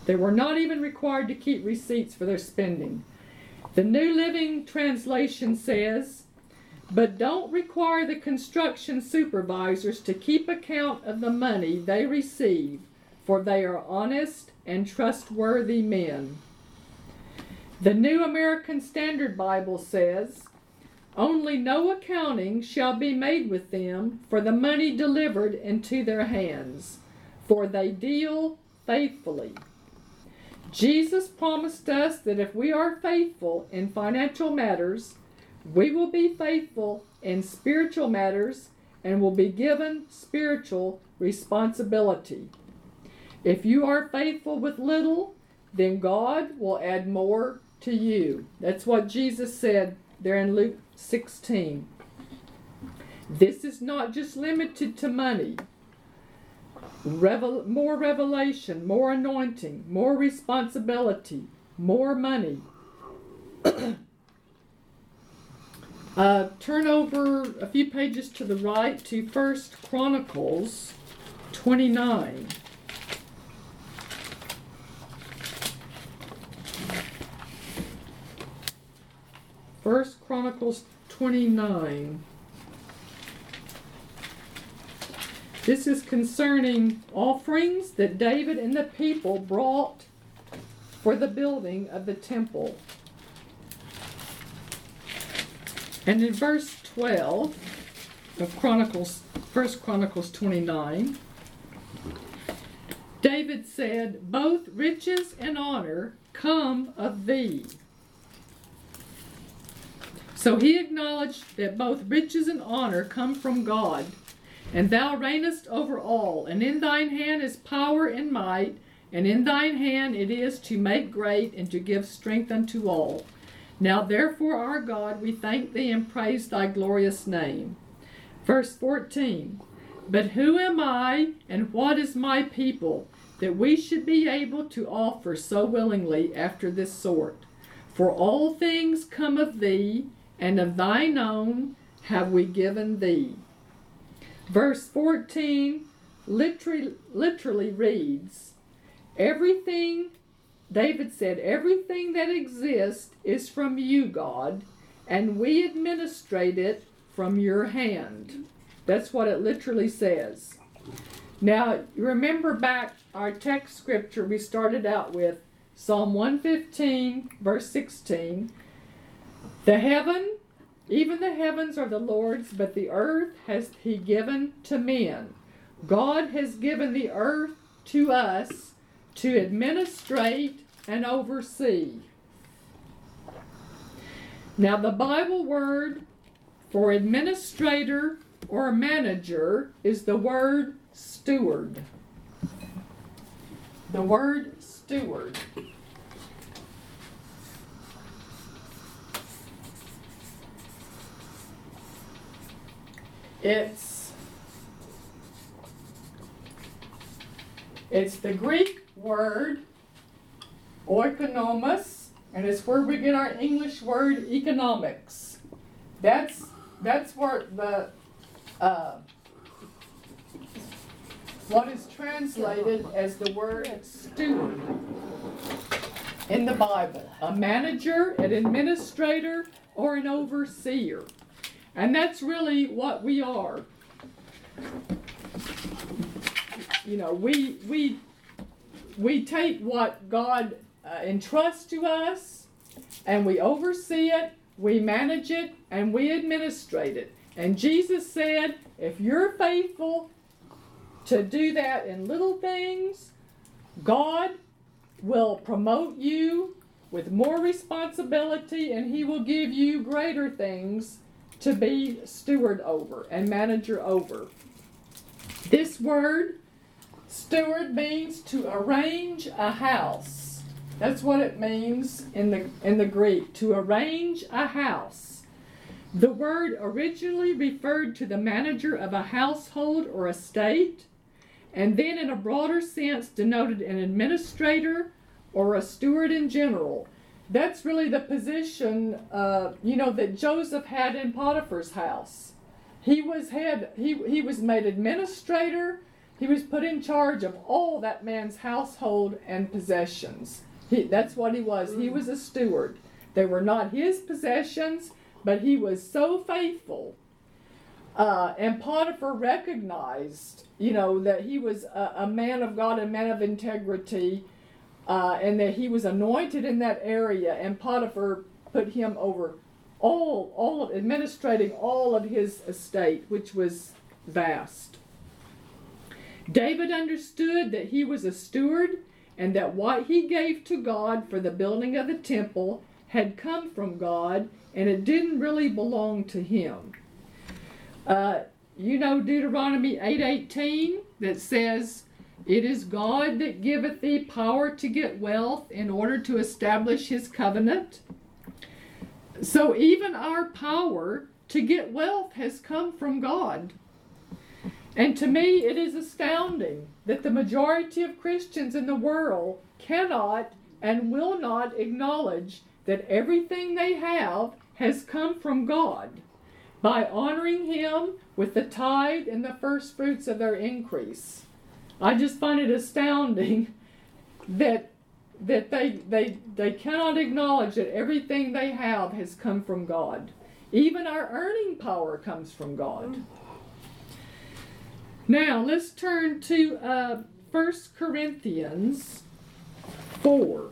They were not even required to keep receipts for their spending. The New Living Translation says, but don't require the construction supervisors to keep account of the money they receive, for they are honest and trustworthy men. The New American Standard Bible says, Only no accounting shall be made with them for the money delivered into their hands, for they deal faithfully. Jesus promised us that if we are faithful in financial matters, we will be faithful in spiritual matters and will be given spiritual responsibility. If you are faithful with little, then God will add more to you. That's what Jesus said there in Luke 16. This is not just limited to money. Revel- more revelation, more anointing, more responsibility, more money. uh, turn over a few pages to the right to First Chronicles 29. First Chronicles 29. This is concerning offerings that David and the people brought for the building of the temple. And in verse 12 of Chronicles, First Chronicles 29, David said, Both riches and honor come of thee. So he acknowledged that both riches and honor come from God and thou reignest over all, and in thine hand is power and might, and in thine hand it is to make great and to give strength unto all. Now therefore, our God, we thank thee and praise thy glorious name. Verse 14 But who am I, and what is my people, that we should be able to offer so willingly after this sort? For all things come of thee, and of thine own have we given thee. Verse 14 literally, literally reads Everything, David said, everything that exists is from you, God, and we administrate it from your hand. That's what it literally says. Now, remember back our text scripture we started out with Psalm 115, verse 16. The heaven even the heavens are the Lord's, but the earth has He given to men. God has given the earth to us to administrate and oversee. Now, the Bible word for administrator or manager is the word steward. The word steward. It's it's the Greek word oikonomos, and it's where we get our English word economics. That's that's where the uh, what is translated as the word steward in the Bible. A manager, an administrator, or an overseer. And that's really what we are. You know, we we we take what God uh, entrusts to us and we oversee it, we manage it, and we administrate it. And Jesus said, if you're faithful to do that in little things, God will promote you with more responsibility and He will give you greater things to be steward over and manager over. This word, steward, means to arrange a house. That's what it means in the, in the Greek, to arrange a house. The word originally referred to the manager of a household or estate, and then in a broader sense denoted an administrator or a steward in general that's really the position, uh, you know, that Joseph had in Potiphar's house. He was head. He he was made administrator. He was put in charge of all that man's household and possessions. He, that's what he was. He was a steward. They were not his possessions, but he was so faithful. Uh, and Potiphar recognized, you know, that he was a, a man of God, a man of integrity, uh, and that he was anointed in that area, and Potiphar put him over all, all of, administrating all of his estate, which was vast. David understood that he was a steward and that what he gave to God for the building of the temple had come from God and it didn't really belong to him. Uh, you know Deuteronomy 8:18 that says, "It is God that giveth thee power to get wealth in order to establish his covenant." So even our power to get wealth has come from God. And to me, it is astounding that the majority of Christians in the world cannot and will not acknowledge that everything they have has come from God by honoring Him with the tithe and the first fruits of their increase. I just find it astounding that that they, they, they cannot acknowledge that everything they have has come from God. Even our earning power comes from God. Now let's turn to uh, 1 Corinthians 4.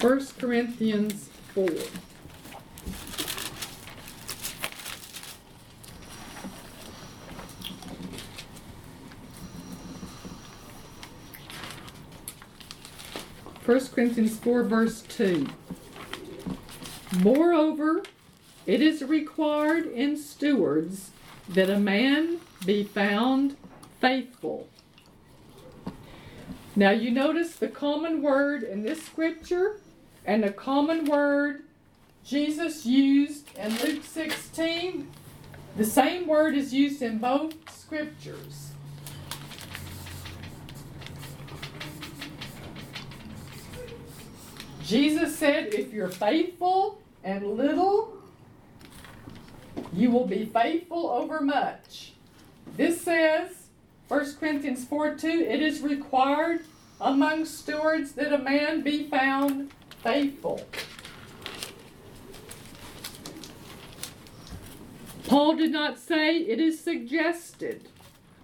First Corinthians 4. First Corinthians 4 verse 2. Moreover, it is required in stewards that a man be found faithful. Now you notice the common word in this scripture and the common word Jesus used in Luke 16. The same word is used in both scriptures. Jesus said, If you're faithful and little, you will be faithful over much. This says, 1 Corinthians 4 2, it is required among stewards that a man be found faithful. Paul did not say it is suggested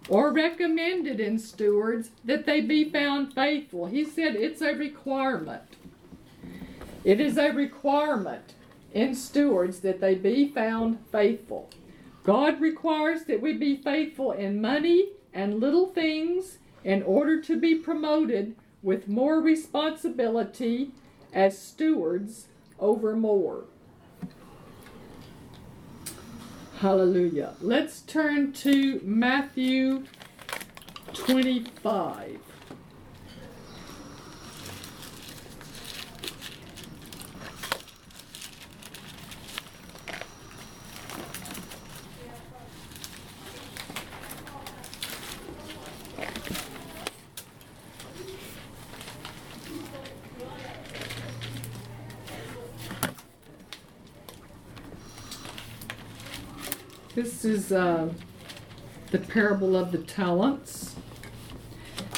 or recommended in stewards that they be found faithful. He said it's a requirement. It is a requirement in stewards that they be found faithful. God requires that we be faithful in money and little things in order to be promoted with more responsibility as stewards over more. Hallelujah. Let's turn to Matthew 25. This is uh, the parable of the talents.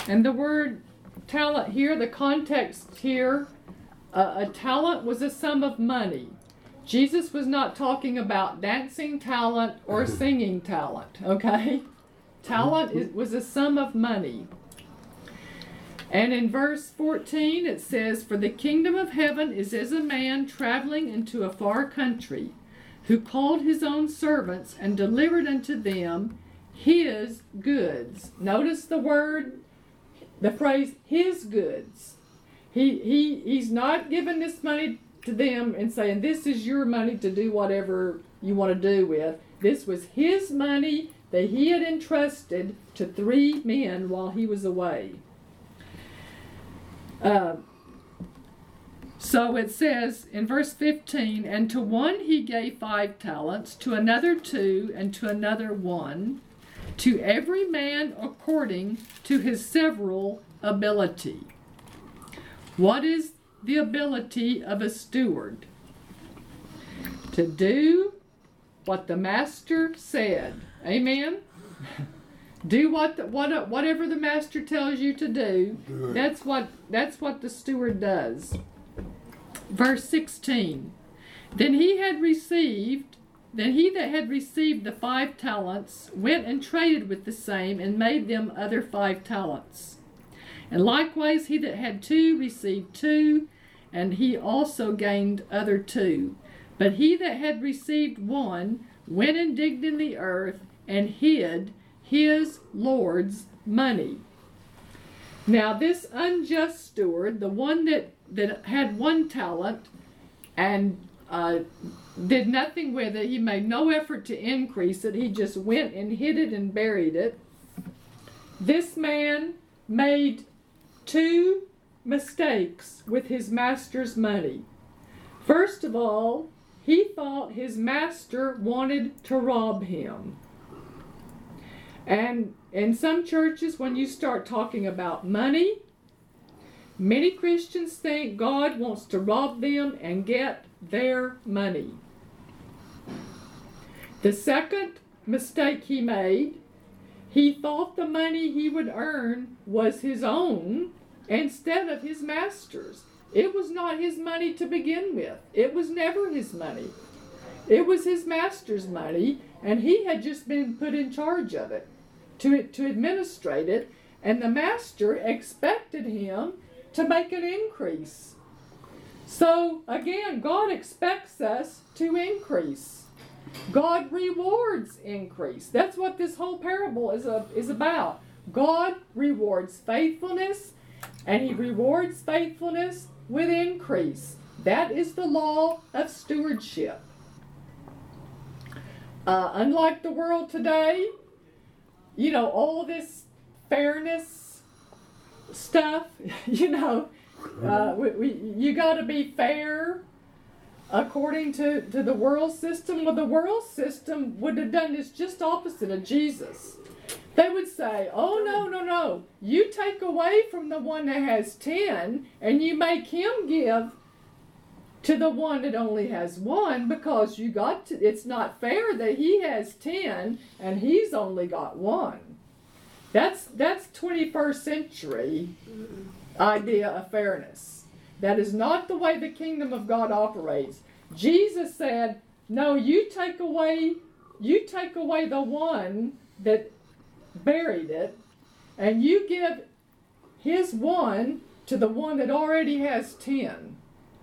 And the word talent here, the context here, uh, a talent was a sum of money. Jesus was not talking about dancing talent or singing talent, okay? Talent is, was a sum of money. And in verse 14 it says, For the kingdom of heaven is as a man traveling into a far country who called his own servants and delivered unto them his goods. Notice the word, the phrase his goods. He, he, he's not giving this money to them and saying, This is your money to do whatever you want to do with. This was his money that he had entrusted to three men while he was away. Uh, so it says in verse 15, and to one he gave five talents, to another two, and to another one, to every man according to his several ability. What is the ability of a steward? To do what the master said. Amen. do what the, what whatever the master tells you to do. That's what that's what the steward does. Verse 16 Then he had received, then he that had received the five talents went and traded with the same and made them other five talents. And likewise, he that had two received two, and he also gained other two. But he that had received one went and digged in the earth and hid his Lord's money. Now, this unjust steward, the one that, that had one talent and uh, did nothing with it, he made no effort to increase it, he just went and hid it and buried it. This man made two mistakes with his master's money. First of all, he thought his master wanted to rob him. And in some churches, when you start talking about money, many Christians think God wants to rob them and get their money. The second mistake he made, he thought the money he would earn was his own instead of his master's. It was not his money to begin with, it was never his money. It was his master's money, and he had just been put in charge of it to, to administrate it, and the master expected him to make an increase. So, again, God expects us to increase. God rewards increase. That's what this whole parable is, a, is about. God rewards faithfulness, and He rewards faithfulness with increase. That is the law of stewardship. Uh, unlike the world today, you know, all this fairness stuff, you know, uh, we, we, you got to be fair according to, to the world system. Well, the world system would have done this just opposite of Jesus. They would say, Oh, no, no, no. You take away from the one that has 10 and you make him give to the one that only has one because you got to, it's not fair that he has 10 and he's only got one. That's that's 21st century idea of fairness. That is not the way the kingdom of God operates. Jesus said, "No, you take away you take away the one that buried it and you give his one to the one that already has 10."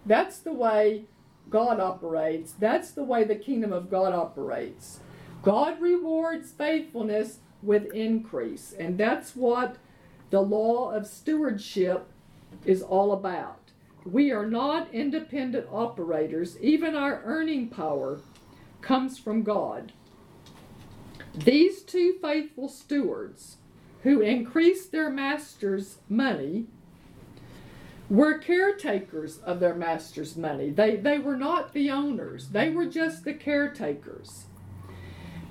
That's the way God operates. That's the way the kingdom of God operates. God rewards faithfulness with increase. And that's what the law of stewardship is all about. We are not independent operators, even our earning power comes from God. These two faithful stewards who increased their master's money were caretakers of their master's money. They, they were not the owners, they were just the caretakers.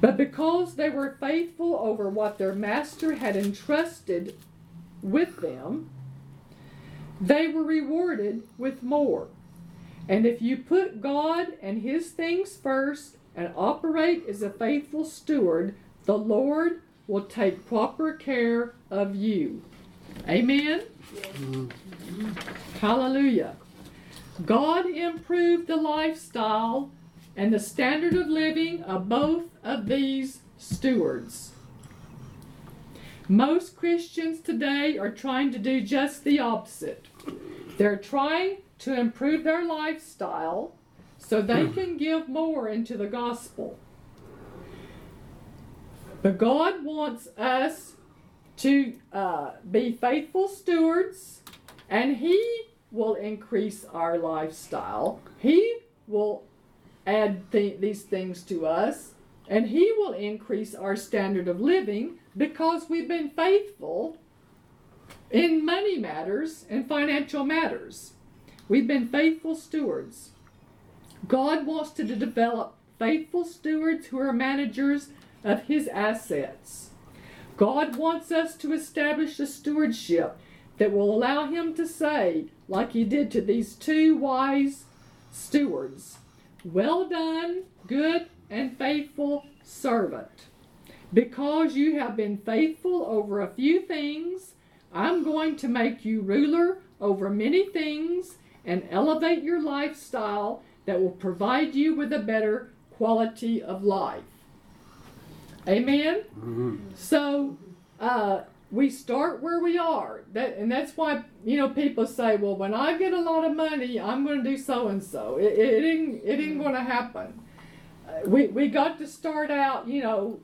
But because they were faithful over what their master had entrusted with them, they were rewarded with more. And if you put God and His things first and operate as a faithful steward, the Lord will take proper care of you. Amen? Mm-hmm. Hallelujah. God improved the lifestyle and the standard of living of both of these stewards. Most Christians today are trying to do just the opposite. They're trying to improve their lifestyle so they can give more into the gospel. But God wants us to uh, be faithful stewards, and He will increase our lifestyle. He will add th- these things to us, and He will increase our standard of living because we've been faithful in money matters and financial matters. We've been faithful stewards. God wants to develop faithful stewards who are managers of His assets. God wants us to establish a stewardship that will allow Him to say, like He did to these two wise stewards, Well done, good and faithful servant. Because you have been faithful over a few things, I'm going to make you ruler over many things and elevate your lifestyle that will provide you with a better quality of life. Amen? So, uh, we start where we are. That and that's why you know people say, well, when I get a lot of money, I'm going to do so and so. It it ain't it ain't going to happen. Uh, we we got to start out, you know,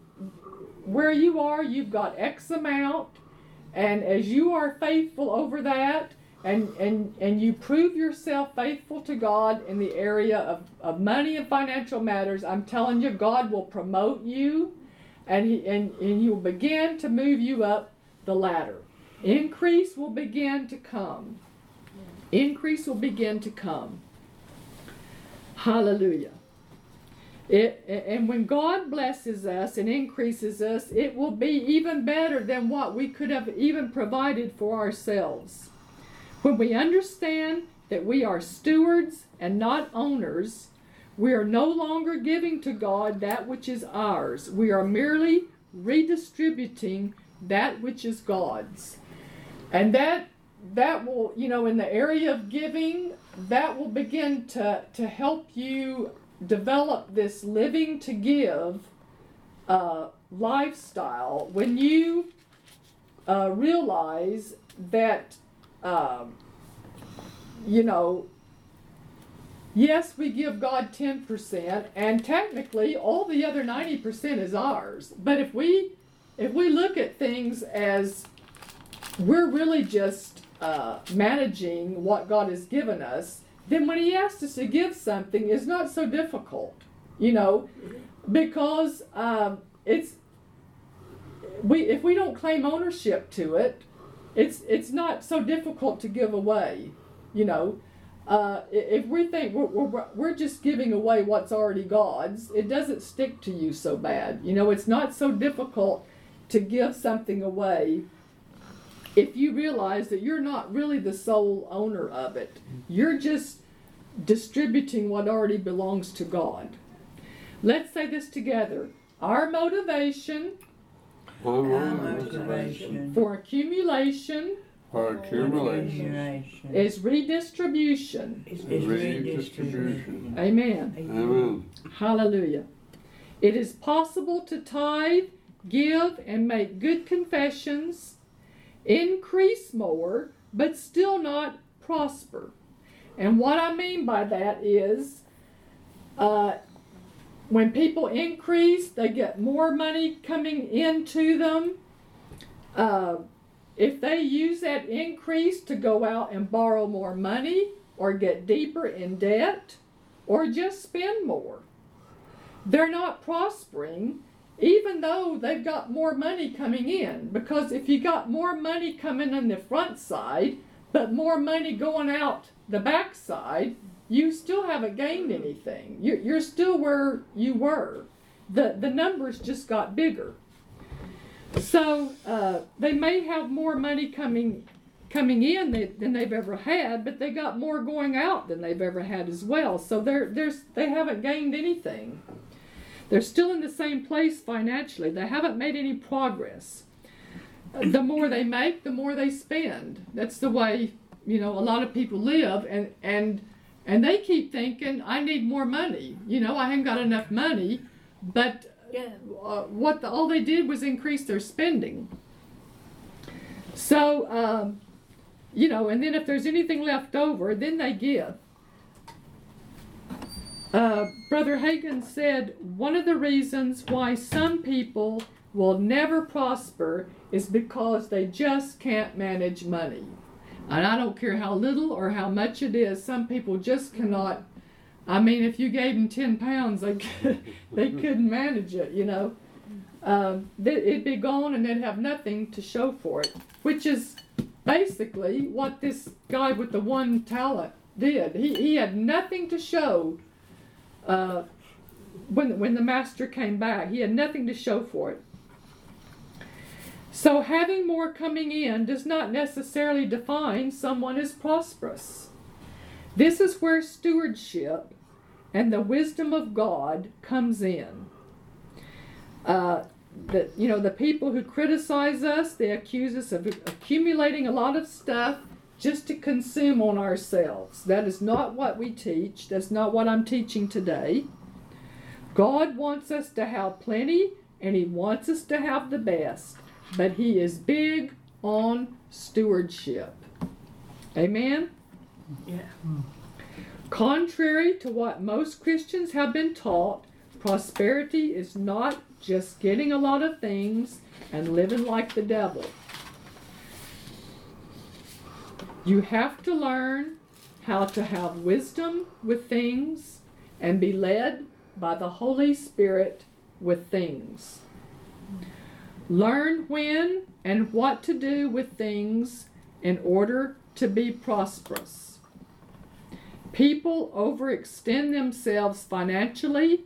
where you are. You've got X amount, and as you are faithful over that. And, and, and you prove yourself faithful to God in the area of, of money and financial matters, I'm telling you, God will promote you and, he, and, and He will begin to move you up the ladder. Increase will begin to come. Increase will begin to come. Hallelujah. It, and when God blesses us and increases us, it will be even better than what we could have even provided for ourselves. When we understand that we are stewards and not owners, we are no longer giving to God that which is ours. We are merely redistributing that which is God's. And that that will, you know, in the area of giving, that will begin to, to help you develop this living to give uh, lifestyle when you uh, realize that, um, you know, yes, we give God 10%, and technically all the other 90% is ours. But if we if we look at things as we're really just uh, managing what God has given us, then when He asks us to give something, it's not so difficult, you know, because um, it's we if we don't claim ownership to it, it's it's not so difficult to give away, you know. Uh, if we think we're, we're, we're just giving away what's already God's, it doesn't stick to you so bad. You know, it's not so difficult to give something away if you realize that you're not really the sole owner of it. You're just distributing what already belongs to God. Let's say this together. Our motivation Our motivation for accumulation For accumulation, accumulation is redistribution. Is redistribution. redistribution. Amen. Amen. Hallelujah. It is possible to tithe, give, and make good confessions, increase more, but still not prosper. And what I mean by that is uh, when people increase, they get more money coming into them. Uh, if they use that increase to go out and borrow more money or get deeper in debt or just spend more, they're not prospering even though they've got more money coming in. Because if you got more money coming in the front side, but more money going out the back side, you still haven't gained anything. You're, still where you were. The, the numbers just got bigger. So uh, they may have more money coming coming in than, than they've ever had, but they got more going out than they've ever had as well. So they're, they're, they haven't gained anything. They're still in the same place financially. They haven't made any progress. The more they make, the more they spend. That's the way you know a lot of people live, and and and they keep thinking, I need more money. You know, I haven't got enough money, but Yeah. uh, what the, all they did was increase their spending. So, um, you know, and then if there's anything left over, then they give. Uh, Brother Hagin said one of the reasons why some people will never prosper is because they just can't manage money. And I don't care how little or how much it is, some people just cannot. I mean, if you gave them 10 pounds, they, could, they couldn't manage it, you know. Um, it'd be gone and they'd have nothing to show for it, which is basically what this guy with the one talent did. He, he had nothing to show uh, when, when the master came back. He had nothing to show for it. So, having more coming in does not necessarily define someone as prosperous. This is where stewardship and the wisdom of God comes in. Uh, the, you know, the people who criticize us, they accuse us of accumulating a lot of stuff just to consume on ourselves. That is not what we teach. That's not what I'm teaching today. God wants us to have plenty and He wants us to have the best. But He is big on stewardship. Amen? Yeah. Contrary to what most Christians have been taught, prosperity is not just getting a lot of things and living like the devil. You have to learn how to have wisdom with things and be led by the Holy Spirit with things. Learn when and what to do with things in order to be prosperous. People overextend themselves financially,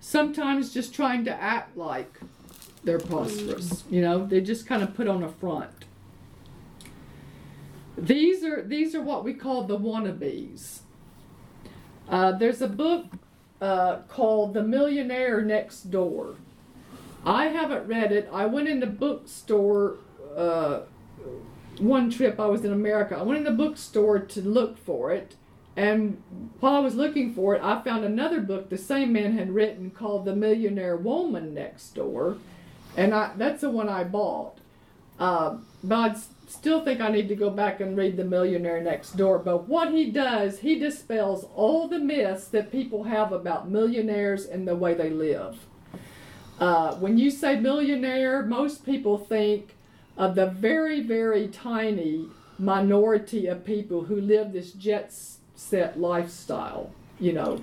sometimes just trying to act like they're prosperous. You know, they just kind of put on a front. These are these are what we call the wannabes. Uh, there's a book uh, called The Millionaire Next Door. I haven't read it. I went in the bookstore uh, one trip. I was in America. I went in the bookstore to look for it, and while I was looking for it, I found another book the same man had written called The Millionaire Woman Next Door, and I, that's the one I bought. Uh, but still think I need to go back and read The Millionaire Next Door. But what he does, he dispels all the myths that people have about millionaires and the way they live. Uh, when you say millionaire, most people think of the very, very tiny minority of people who live this jet set lifestyle. You know,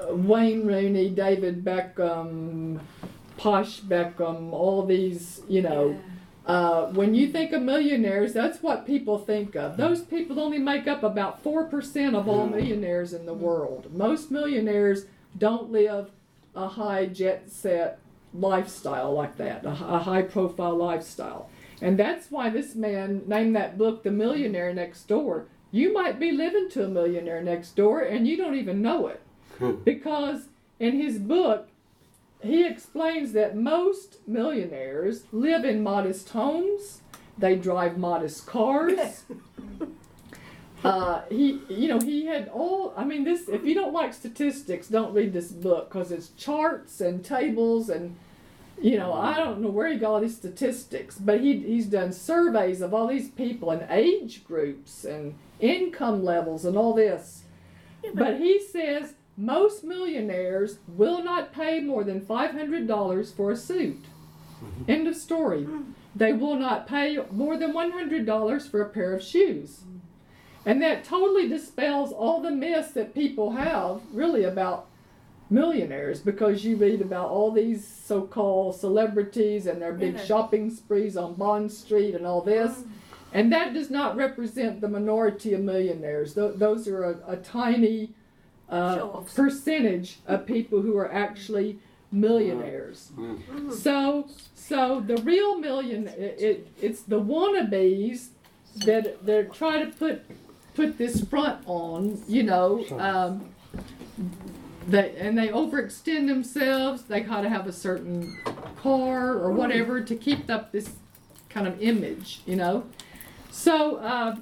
uh, Wayne Rooney, David Beckham, Posh Beckham, all these, you know. Uh, when you think of millionaires, that's what people think of. Those people only make up about 4% of all millionaires in the world. Most millionaires don't live a high jet set lifestyle like that, a, a high profile lifestyle. And that's why this man named that book The Millionaire Next Door. You might be living to a millionaire next door and you don't even know it. because in his book, he explains that most millionaires live in modest homes, they drive modest cars. Uh, he, you know, he had all. I mean, this. If you don't like statistics, don't read this book because it's charts and tables and, you know, I don't know where he got all these statistics, but he he's done surveys of all these people and age groups and income levels and all this. But he says most millionaires will not pay more than five hundred dollars for a suit. Mm-hmm. End of story. They will not pay more than one hundred dollars for a pair of shoes. And that totally dispels all the myths that people have really about millionaires because you read about all these so called celebrities and their big shopping sprees on Bond Street and all this. Mm. And that does not represent the minority of millionaires. Th- those are a, a tiny uh, percentage of people who are actually millionaires. So, so the real million, it, it, it's the wannabes that they're trying to put put this front on, you know. Um, they and they overextend themselves. They gotta have a certain car or whatever to keep up this kind of image, you know. So, uh,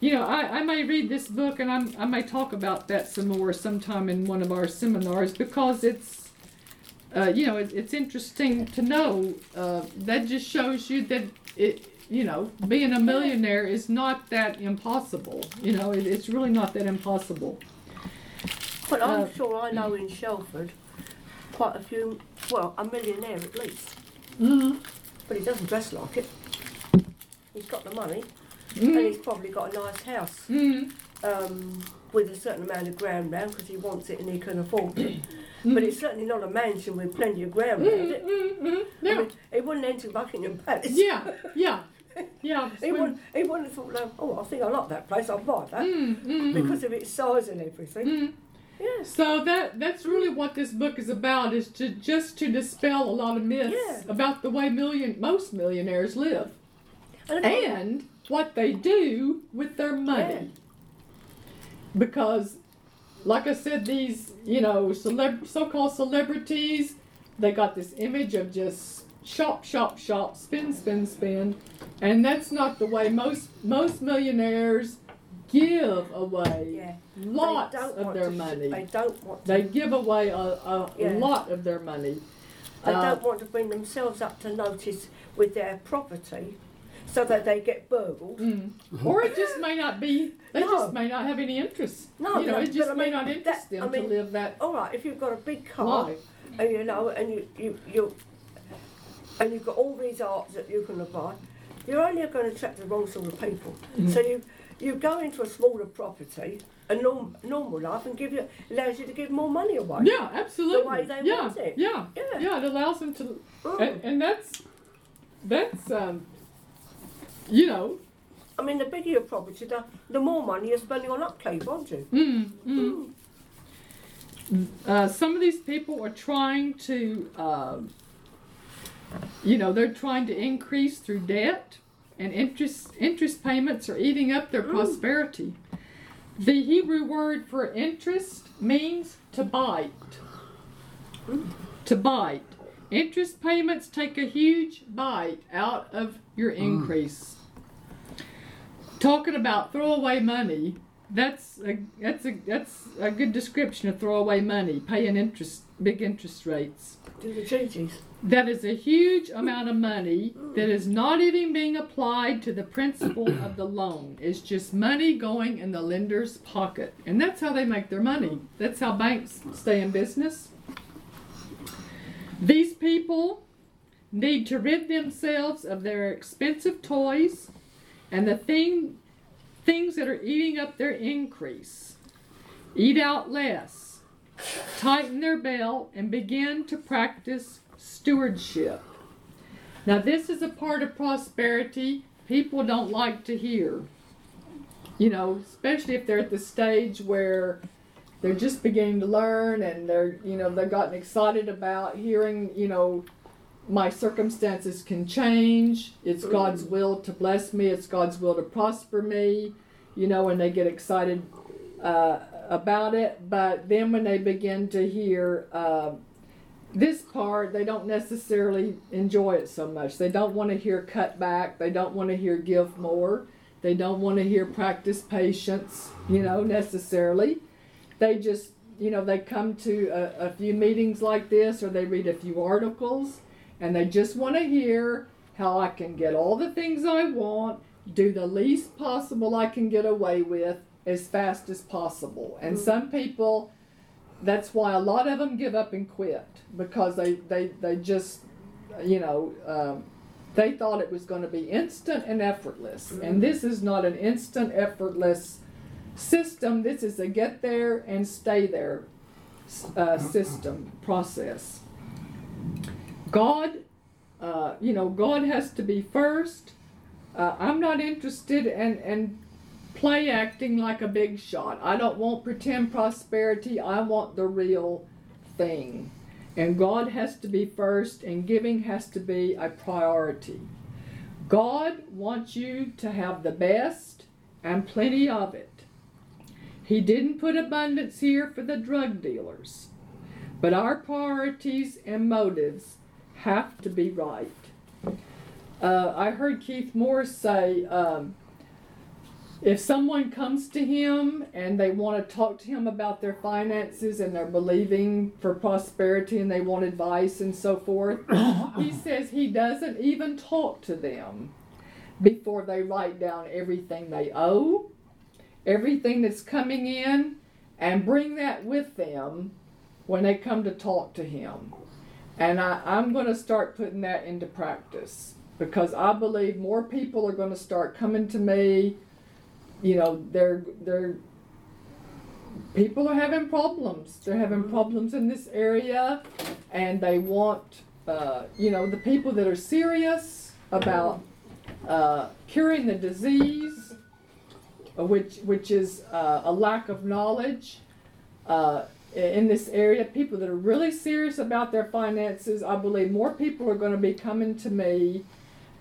you know, I, I may read this book and I'm, I may talk about that some more sometime in one of our seminars because it's, uh, you know, it, it's interesting to know. Uh, that just shows you that it, you know, being a millionaire is not that impossible. You know, it, it's really not that impossible. But I'm Uh, sure I know in Shelford quite a few, well, a millionaire at least. Mm-hmm. But he doesn't dress like it. He's got the money and Mm-hmm. he's probably got a nice house Mm-hmm. um, with a certain amount of ground round because he wants it and he can afford it. Mm-hmm. But it's certainly not a mansion with plenty of ground round it. Mm-hmm. I mean, he wouldn't enter Buckingham Palace. Yeah. Yeah. Yeah. He wouldn't, he wouldn't have thought, no, oh, I think I like that place, I'll buy that. Because of its size and everything. Yes. So that that's really what this book is about is to just to dispel a lot of myths Yeah. about the way million most millionaires live And, and what they do with their money. Because like I said these, you know, celeb- so-called celebrities, they got this image of just shop shop shop, spin spin spin, and that's not the way most most millionaires give away yeah. lots of their money. They don't want to They give away a, a Yeah. lot of their money. They Uh, don't want to bring themselves up to notice with their property so that they get burgled. Mm. Or it just may not be. They No. just may not have any interest. No, you know, no, it just but I may mean, not interest that- them I mean, to live that All right, if you've got a big car, life. and you know, and you you you, and you've got all these arts that you can buy, you're only going to attract the wrong sort of people. Mm. So you you go into a smaller property, a norm, normal life, and give you allows you to give more money away. Yeah, absolutely. The way they yeah, want it. yeah, Yeah. yeah. It allows them to, Mm. and, and that's that's um, you know, I mean, the bigger your property, the, the more money you're spending on upkeep, aren't you? mm, mm. Uh, some of these people are trying to, um, you know, they're trying to increase through debt, and interest interest payments are eating up their Mm. prosperity. The Hebrew word for interest means to bite. To bite. Interest payments take a huge bite out of your mm. increase. Talking about throwaway money, that's a that's a that's a good description of throwaway money, paying interest big interest rates. Do the GGs. That is a huge amount of money mm. that is not even being applied to the principal of the loan. It's just money going in the lender's pocket. And that's how they make their money. That's how banks stay in business. These people need to rid themselves of their expensive toys and the thing things that are eating up their increase. Eat out less. Tighten their belt and begin to practice stewardship. Now, this is a part of prosperity people don't like to hear. You know, especially if they're at the stage where they're just beginning to learn and they're, you know, they've gotten excited about hearing, you know, my circumstances can change. It's God's will to bless me. It's God's will to prosper me. You know, and they get excited uh, about it. But then when they begin to hear uh, this part, they don't necessarily enjoy it so much. They don't want to hear cut back. They don't want to hear give more. They don't want to hear practice patience, you know, necessarily. They just, you know, they come to a, a few meetings like this or they read a few articles and they just want to hear how I can get all the things I want, do the least possible I can get away with as fast as possible. And some people, that's why a lot of them give up and quit because they, they, they just, you know, um, they thought it was going to be instant and effortless. And this is not an instant, effortless system. This is a get there and stay there uh, system process. God, uh, you know, God has to be first. Uh, I'm not interested in, in play acting like a big shot. I don't want pretend prosperity. I want the real thing. And God has to be first, and giving has to be a priority. God wants you to have the best and plenty of it. He didn't put abundance here for the drug dealers. But our priorities and motives have to be right. Uh, I heard Keith Morris say um, if someone comes to him and they want to talk to him about their finances and they're believing for prosperity and they want advice and so forth, he says he doesn't even talk to them before they write down everything they owe, everything that's coming in, and bring that with them when they come to talk to him. And I, I'm going to start putting that into practice because I believe more people are going to start coming to me. You know, they're they're people are having problems. They're having problems in this area, and they want uh, you know the people that are serious about uh, curing the disease, which which is uh, a lack of knowledge. Uh, in this area, people that are really serious about their finances, I believe more people are going to be coming to me,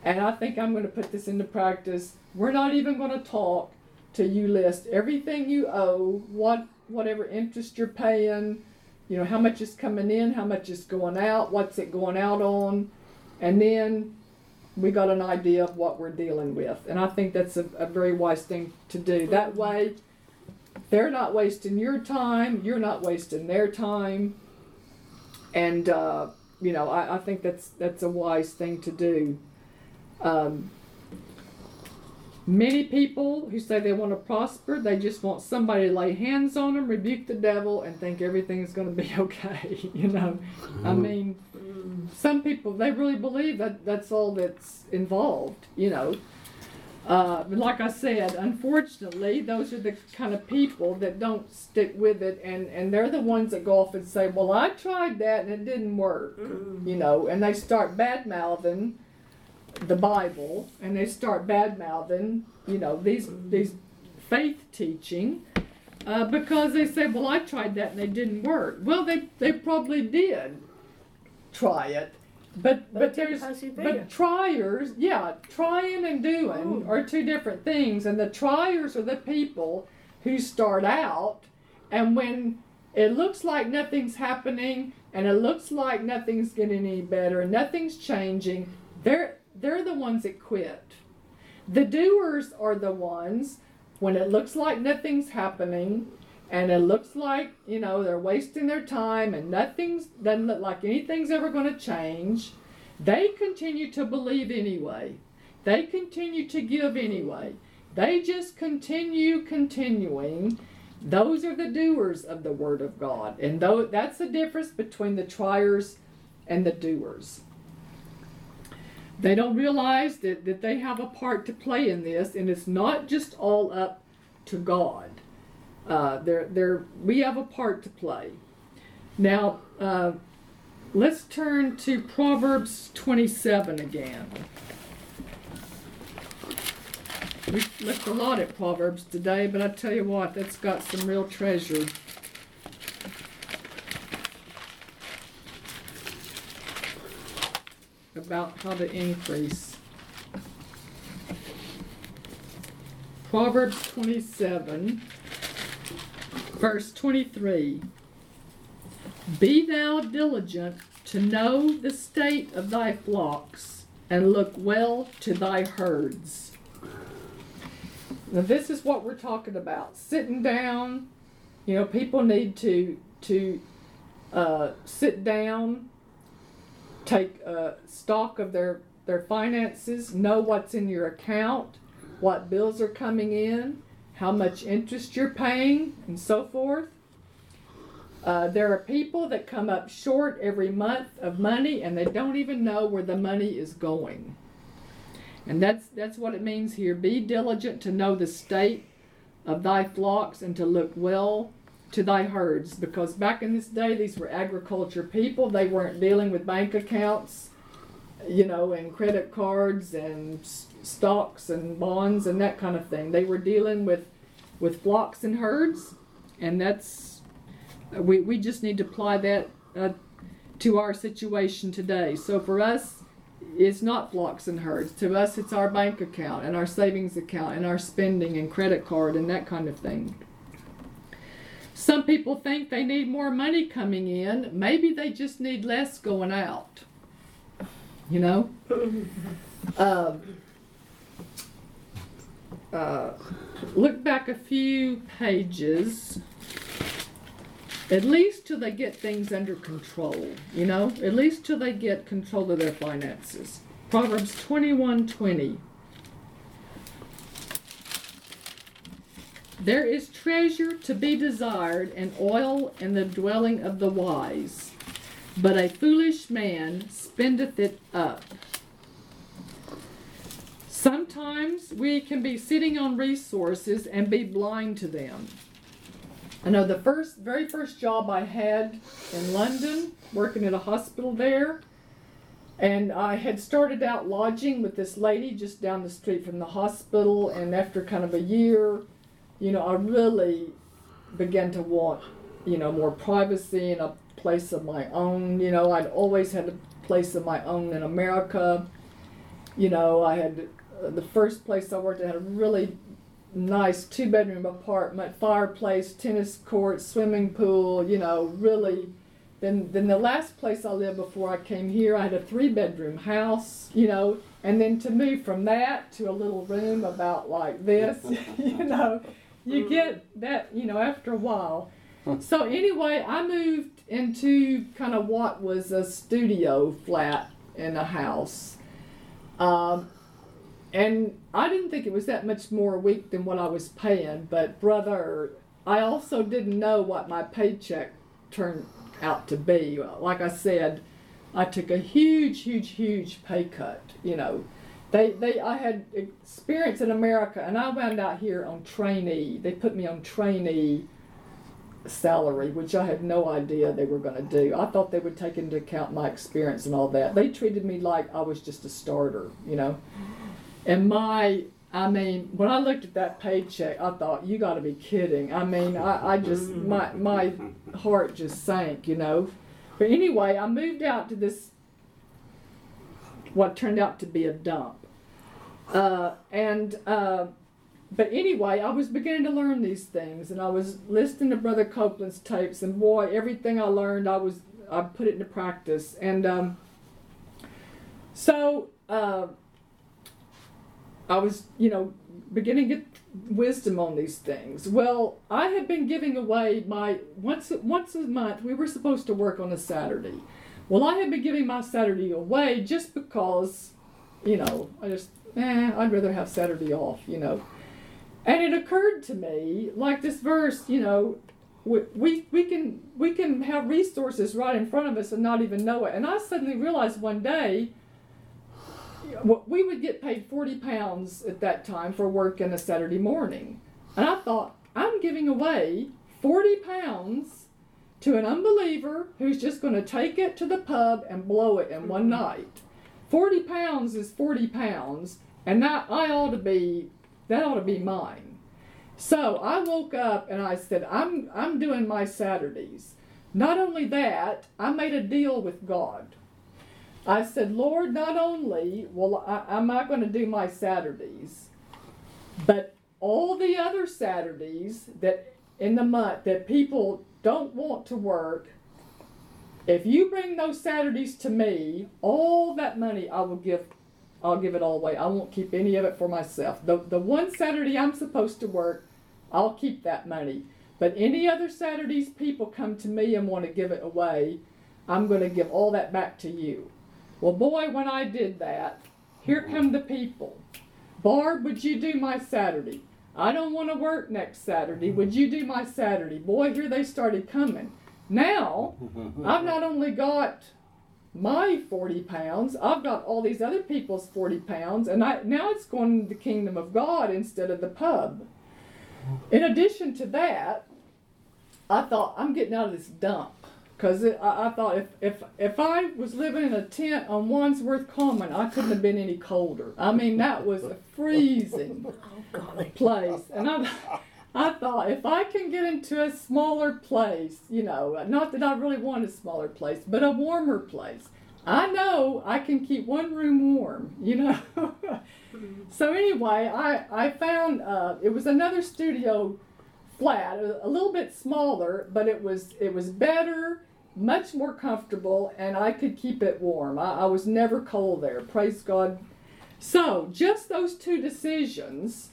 and I think I'm going to put this into practice. We're not even going to talk till you list everything you owe, what whatever interest you're paying, you know how much is coming in, how much is going out, what's it going out on, and then we got an idea of what we're dealing with. And I think that's a, a very wise thing to do. That way, they're not wasting your time, you're not wasting their time. And, uh, you know, I, I think that's, that's a wise thing to do. Um, Many people who say they want to prosper, they just want somebody to lay hands on them, rebuke the devil, and think everything's going to be okay. You know, I mean, some people they really believe that that's all that's involved. You know, uh, like I said, unfortunately, those are the kind of people that don't stick with it, and and they're the ones that go off and say, "Well, I tried that and it didn't work," you know, and they start bad mouthing the Bible, and they start bad mouthing, you know, these these faith teaching. Uh, because they say, well, I tried that and it didn't work. Well, they, they probably did try it, but but, But there's but triers, yeah, trying and doing Mm. are two different things, and the triers are the people who start out, and when it looks like nothing's happening, and it looks like nothing's getting any better, and nothing's changing, they're they're the ones that quit. The doers are the ones when it looks like nothing's happening and it looks like, you know, they're wasting their time and nothing's doesn't look like anything's ever going to change. They continue to believe anyway. They continue to give anyway. They just continue continuing. Those are the doers of the word of God. And though that's the difference between the triers and the doers. They don't realize that, that they have a part to play in this, and it's not just all up to God. Uh, they're, we have a part to play. Now, uh, let's turn to Proverbs 27 again. We looked a lot at Proverbs today, but I tell you what, that's got some real treasure. About how to increase. Proverbs 27, verse 23. Be thou diligent to know the state of thy flocks, and look well to thy herds. Now, this is what we're talking about. Sitting down, you know, people need to to uh, sit down, take uh, stock of their their finances, know what's in your account, what bills are coming in, how much interest you're paying, and so forth. Uh, there are people that come up short every month of money and they don't even know where the money is going. And that's that's what it means here. Be diligent to know the state of thy flocks and to look well to thy herds. Because back in this day, these were agriculture people. They weren't dealing with bank accounts, you know, and credit cards and stocks and bonds and that kind of thing. They were dealing with with flocks and herds, and that's we we just need to apply that uh, to our situation today. So for us, it's not flocks and herds. To us, it's our bank account and our savings account and our spending and credit card and that kind of thing. Some people think they need more money coming in. Maybe they just need less going out. You know? um, uh, look back a few pages. At least till they get things under control, you know? At least till they get control of their finances. Proverbs 21 20. There is treasure to be desired and oil in the dwelling of the wise, but a foolish man spendeth it up. Sometimes we can be sitting on resources and be blind to them. I know the first, very first job I had in London, working at a hospital there, and I had started out lodging with this lady just down the street from the hospital, and after kind of a year, you know, I really began to want, you know, more privacy and a place of my own. You know, I'd always had a place of my own in America. You know, I had the first place I worked at had a really nice two bedroom apartment, fireplace, tennis court, swimming pool, you know, really. Then, then the last place I lived before I came here, I had a three bedroom house, you know, and then to move from that to a little room about like this, you know, you get that, you know, after a while. So anyway, I moved into kind of what was a studio flat in a house. Um, and I didn't think it was that much more a week than what I was paying, but brother, I also didn't know what my paycheck turned out to be. Like I said, I took a huge, huge, huge pay cut. You know, they they I had experience in America, and I wound out here on trainee. They put me on trainee salary, which I had no idea they were going to do. I thought they would take into account my experience and all that. They treated me like I was just a starter, you know. And my, I mean, when I looked at that paycheck, I thought, you got to be kidding. I mean, I, I just, my, my heart just sank, you know. But anyway, I moved out to this, what turned out to be a dump. Uh, and, uh, but anyway, I was beginning to learn these things, and I was listening to Brother Copeland's tapes, and boy, everything I learned, I was I put it into practice, and um, so uh, I was, you know, beginning to get wisdom on these things. Well, I had been giving away my once once a month. We were supposed to work on a Saturday. Well, I had been giving my Saturday away just because, you know, I just eh, I'd rather have Saturday off, you know. And it occurred to me, like this verse, you know, we, we, we can we can have resources right in front of us and not even know it. And I suddenly realized one day we would get paid 40 pounds at that time for work in a Saturday morning. And I thought, I'm giving away 40 pounds to an unbeliever who's just going to take it to the pub and blow it in one mm-hmm. night. 40 pounds is 40 pounds, and that I ought to be, that ought to be mine. So I woke up and I said, I'm, I'm doing my Saturdays. Not only that, I made a deal with God. I said, Lord, not only will I, am I going to do my Saturdays, but all the other Saturdays that in the month that people don't want to work, if you bring those Saturdays to me, all that money I will give I'll give it all away. I won't keep any of it for myself. The the one Saturday I'm supposed to work, I'll keep that money. But any other Saturdays people come to me and want to give it away, I'm going to give all that back to you. Well, boy, when I did that, here come the people. Barb, would you do my Saturday? I don't want to work next Saturday. Would you do my Saturday? Boy, here they started coming. Now, I've not only got my 40 pounds, I've got all these other people's 40 pounds, and I, now it's going to the kingdom of God instead of the pub. In addition to that, I thought, I'm getting out of this dump. Because I, I thought if, if if I was living in a tent on Wandsworth Common, I couldn't have been any colder. I mean, that was a freezing oh, place. And I, I thought if I can get into a smaller place, you know, not that I really want a smaller place, but a warmer place, I know I can keep one room warm, you know. so anyway, I, I found uh, it was another studio flat, a, a little bit smaller, but it was it was better, much more comfortable, and I could keep it warm. I, I was never cold there. Praise God. So just those two decisions,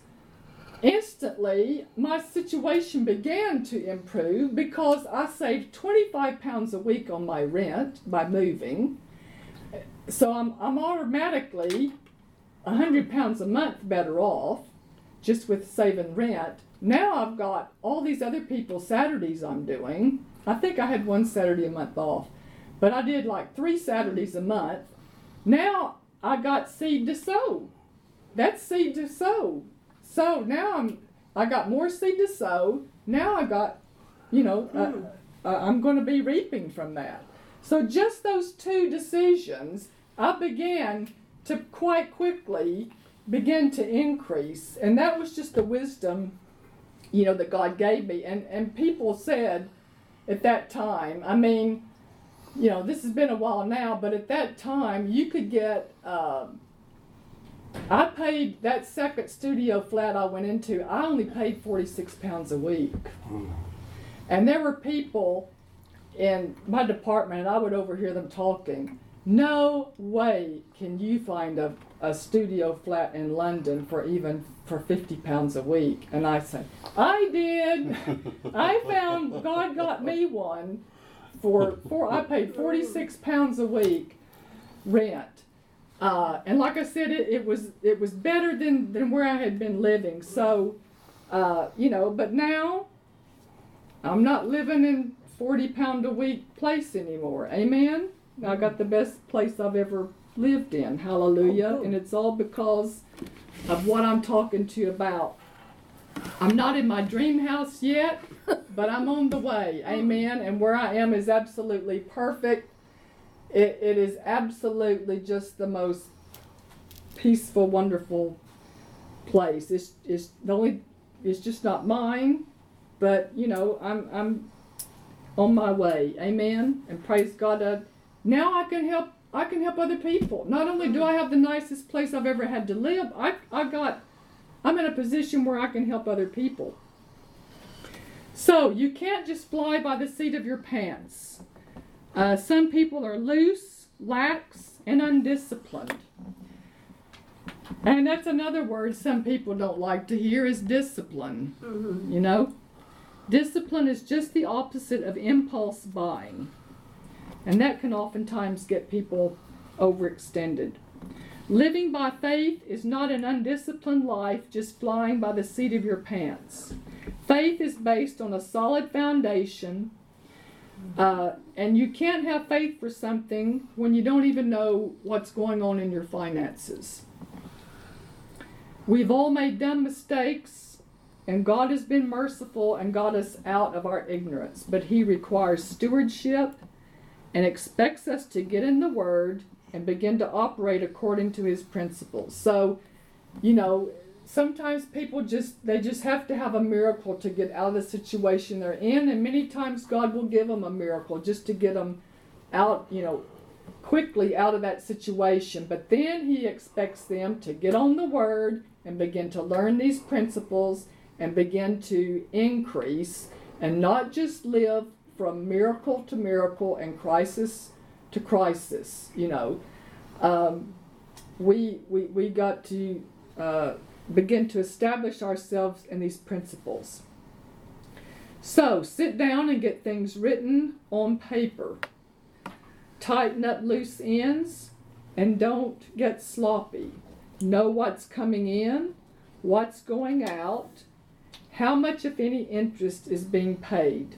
instantly my situation began to improve because I saved 25 pounds a week on my rent by moving. So I'm, I'm automatically 100 pounds a month better off just with saving rent. Now I've got all these other people's Saturdays I'm doing. I think I had one Saturday a month off, but I did like three Saturdays a month. Now I got seed to sow. That's seed to sow. So now I'm I got more seed to sow. Now I got, you know, uh, hmm. uh, I'm going to be reaping from that. So just those two decisions, I began to quite quickly begin to increase, and that was just the wisdom you know, that God gave me. And, and people said at that time, I mean, you know, this has been a while now, but at that time, you could get. Um, I paid that second studio flat I went into. I only paid forty six pounds a week, and there were people in my department, and I would overhear them talking. No way can you find a, a studio flat in London for even for 50 pounds a week. And I said, I did. I found God got me one for, for I paid 46 pounds a week rent. Uh, and like I said, it, it was it was better than, than where I had been living. So, uh, you know, but now I'm not living in 40 pound a week place anymore. Amen. I got the best place I've ever lived in. Hallelujah. Oh. And it's all because of what I'm talking to you about. I'm not in my dream house yet, but I'm on the way. Amen. And where I am is absolutely perfect. It, it is absolutely just the most peaceful, wonderful place. It's, it's the only, it's just not mine, but you know, I'm, I'm on my way. Amen. And praise God. Uh, now I can help. I can help other people. Not only do I have the nicest place I've ever had to live, I, I got, I'm in a position where I can help other people. So you can't just fly by the seat of your pants. Uh, some people are loose, lax, and undisciplined. And that's another word some people don't like to hear is discipline. Mhm. You know? Discipline is just the opposite of impulse buying. And that can oftentimes get people overextended. Living by faith is not an undisciplined life just flying by the seat of your pants. Faith is based on a solid foundation, uh, and you can't have faith for something when you don't even know what's going on in your finances. We've all made dumb mistakes, and God has been merciful and got us out of our ignorance. But He requires stewardship and expects us to get in the Word and begin to operate according to His principles. So, you know, sometimes people just they just have to have a miracle to get out of the situation they're in, and many times God will give them a miracle just to get them out, you know, quickly out of that situation. But then He expects them to get on the Word and begin to learn these principles and begin to increase and not just live from miracle to miracle and crisis to crisis. You know, um, we, we, we got to uh, begin to establish ourselves in these principles. So sit down and get things written on paper. Tighten up loose ends and don't get sloppy. Know what's coming in, what's going out, how much, if any, interest is being paid.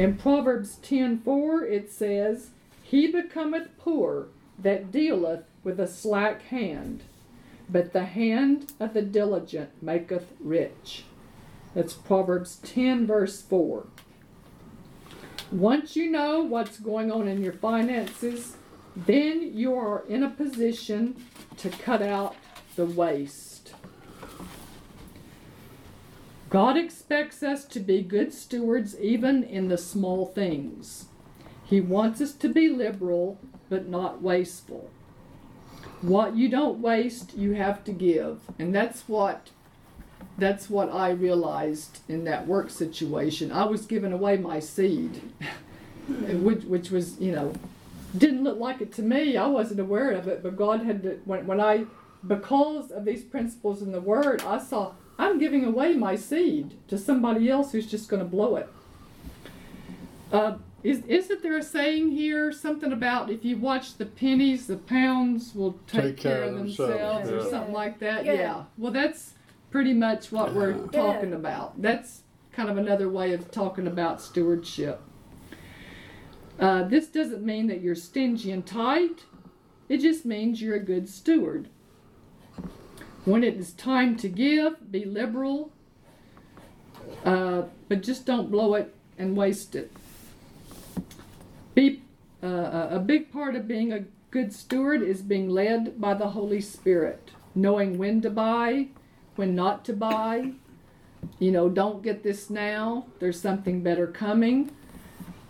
In Proverbs 10:4 it says, He becometh poor that dealeth with a slack hand, but the hand of the diligent maketh rich. That's Proverbs 10, verse 4. Once you know what's going on in your finances, then you are in a position to cut out the waste. God expects us to be good stewards even in the small things. He wants us to be liberal but not wasteful. What you don't waste, you have to give. And that's what that's what I realized in that work situation. I was giving away my seed, which which was, you know, didn't look like it to me. I wasn't aware of it, but God had to, when when I because of these principles in the word, I saw I'm giving away my seed to somebody else who's just going to blow it. Uh, is, isn't there a saying here something about if you watch the pennies, the pounds will take, care, of themselves, or yeah. something like that? Yeah. Yeah. Well, that's pretty much what we're Yeah. talking about. That's kind of another way of talking about stewardship. Uh, this doesn't mean that you're stingy and tight. It just means you're a good steward. When it is time to give, be liberal, uh, but just don't blow it and waste it. Be uh, a a big part of being a good steward is being led by the Holy Spirit, knowing when to buy, when not to buy. You know, don't get this now. There's something better coming.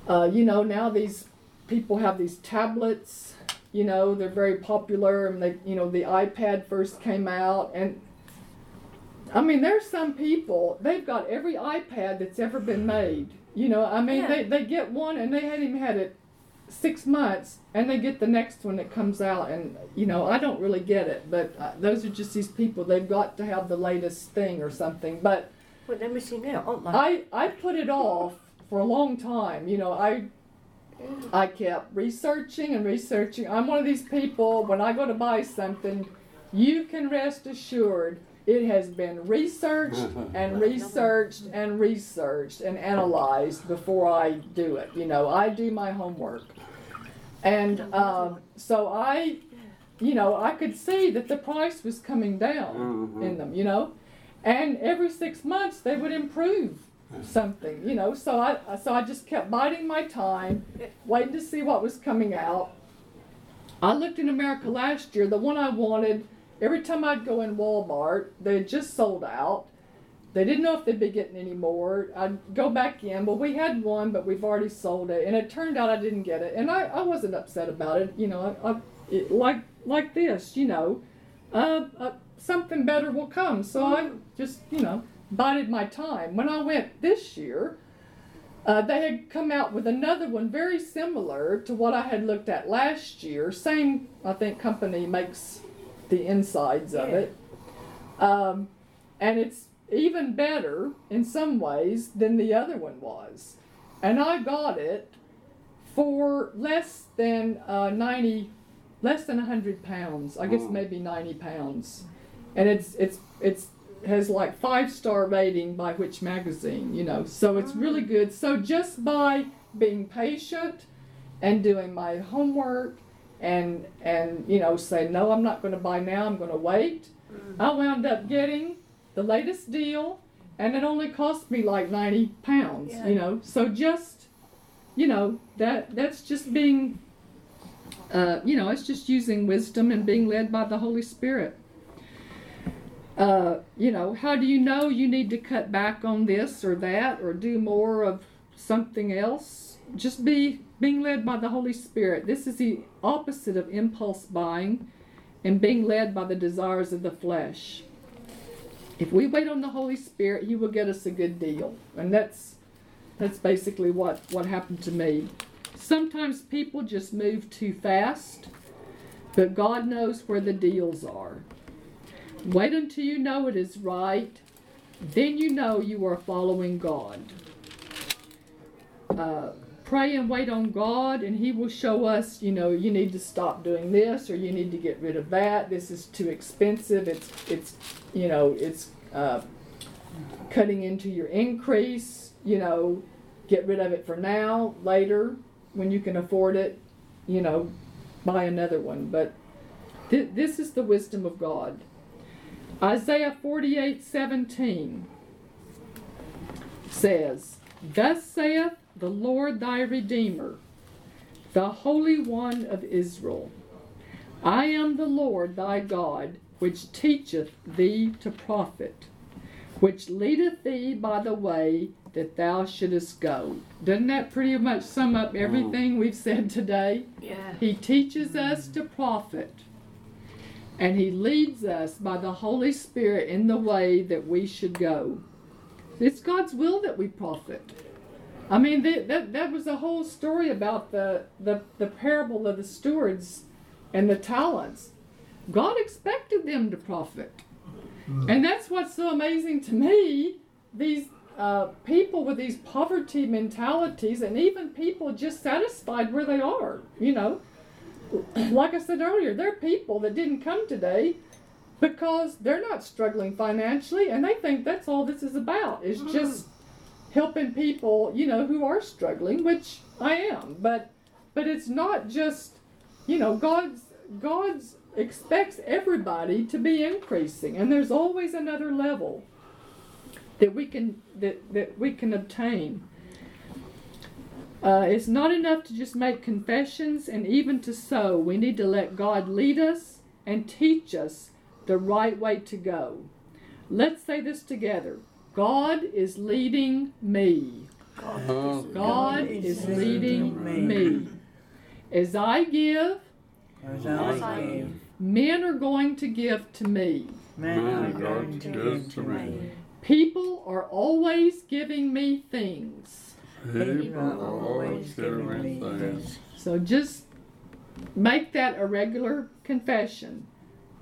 Uh, you know, now these people have these tablets. You know, they're very popular, and they, you know, the iPad first came out, and I mean, there's some people they've got every iPad that's ever been made. You know, I mean, Yeah. they they get one and they hadn't even had it six months, and they get the next one that comes out, and you know, I don't really get it, but uh, those are just these people. They've got to have the latest thing or something, but. Well, they're missing out, aren't? I I put it off for a long time. You know, I I kept researching and researching. I'm one of these people, when I go to buy something, you can rest assured it has been researched and researched and researched and analyzed before I do it. You know, I do my homework. And um, so I, you know, I could see that the price was coming down Mhm. in them, you know, and every six months they would improve something, you know. So I so I just kept biding my time, waiting to see what was coming out. I looked in America last year. The one I wanted, every time I'd go in Walmart, they had just sold out. They didn't know if they'd be getting any more. I'd go back in. Well, we had one, but we've already sold it, and it turned out I didn't get it, and I, I wasn't upset about it. You know, I, I it, like like this, you know, uh, uh, something better will come. So I just you know bided my time. When I went this year, uh, they had come out with another one very similar to what I had looked at last year. Same, I think, company makes the insides of it. Um, and it's even better in some ways than the other one was. And I got it for less than uh, 90, less than 100 pounds. I guess Mm. maybe 90 pounds. And it's, it's, it's, has like five star rating by which magazine, you know, so it's really good. So just by being patient and doing my homework and, and, you know, say, no, I'm not going to buy now, I'm going to wait. I wound up getting the latest deal, and it only cost me like ninety pounds. Yeah. You know, so just you know that that's just being, uh, you know, it's just using wisdom and being led by the Holy Spirit. Uh, you know, how do you know you need to cut back on this or that or do more of something else? Just be being led by the Holy Spirit. This is the opposite of impulse buying and being led by the desires of the flesh. If we wait on the Holy Spirit, He will get us a good deal, and that's that's basically what what happened to me. Sometimes people just move too fast, but God knows where the deals are. Wait until you know it is right, then you know you are following God. Uh, pray and wait on God, and He will show us, you know, you need to stop doing this or you need to get rid of that. This is too expensive. It's, it's you know, it's uh, cutting into your increase. You know, get rid of it for now. Later, when you can afford it, you know, buy another one. But th- this is the wisdom of God. Isaiah 48 17 says, Thus saith the Lord thy Redeemer, the Holy One of Israel I am the Lord thy God, which teacheth thee to profit, which leadeth thee by the way that thou shouldest go. Doesn't that pretty much sum up mm. everything we've said today? Yeah. He teaches us to profit. And he leads us by the Holy Spirit in the way that we should go. It's God's will that we profit. I mean, that, that, that was the whole story about the, the, the parable of the stewards and the talents. God expected them to profit. And that's what's so amazing to me. These uh, people with these poverty mentalities, and even people just satisfied where they are, you know. Like I said earlier, there are people that didn't come today because they're not struggling financially, and they think that's all this is about is mm-hmm. just helping people, you know, who are struggling, which I am. But but it's not just, you know, God's God's expects everybody to be increasing, and there's always another level that we can that, that we can obtain. Uh, it's not enough to just make confessions and even to sow. We need to let God lead us and teach us the right way to go. Let's say this together God is leading me. God is leading me. As I give, As I give, men are going to give to me. men are going to give to to me. me. People are always giving me things. People always giving me things. So just make that a regular confession.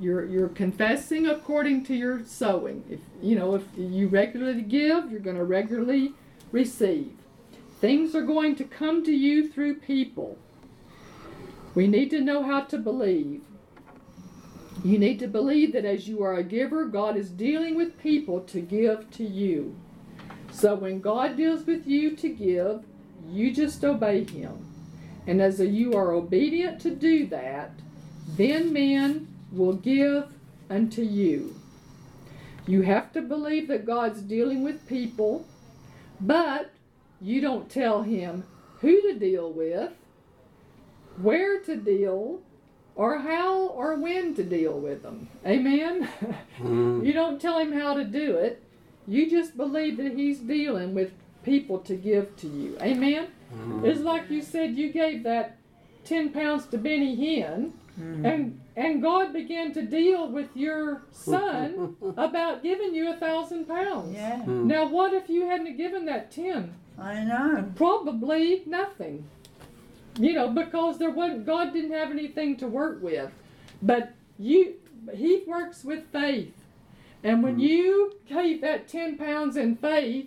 You're you're confessing according to your sowing. If you know if you regularly give, you're going to regularly receive. Things are going to come to you through people. We need to know how to believe. You need to believe that as you are a giver, God is dealing with people to give to you. So when God deals with you to give, you just obey Him. And as you are obedient to do that, then men will give unto you. You have to believe that God's dealing with people, but you don't tell Him who to deal with, where to deal, or how or when to deal with them. Amen? Mm. you don't tell Him how to do it. You just believe that He's dealing with people to give to you. Amen? Mm. It's like you said you gave that 10 pounds to Benny Hinn, and, and God began to deal with your son about giving you a thousand pounds. Yeah, Mm. Now, what if you hadn't given that 10? I know. Probably nothing. You know, because there wasn't, God didn't have anything to work with. But you, He works with faith. And when you gave that 10 pounds in faith,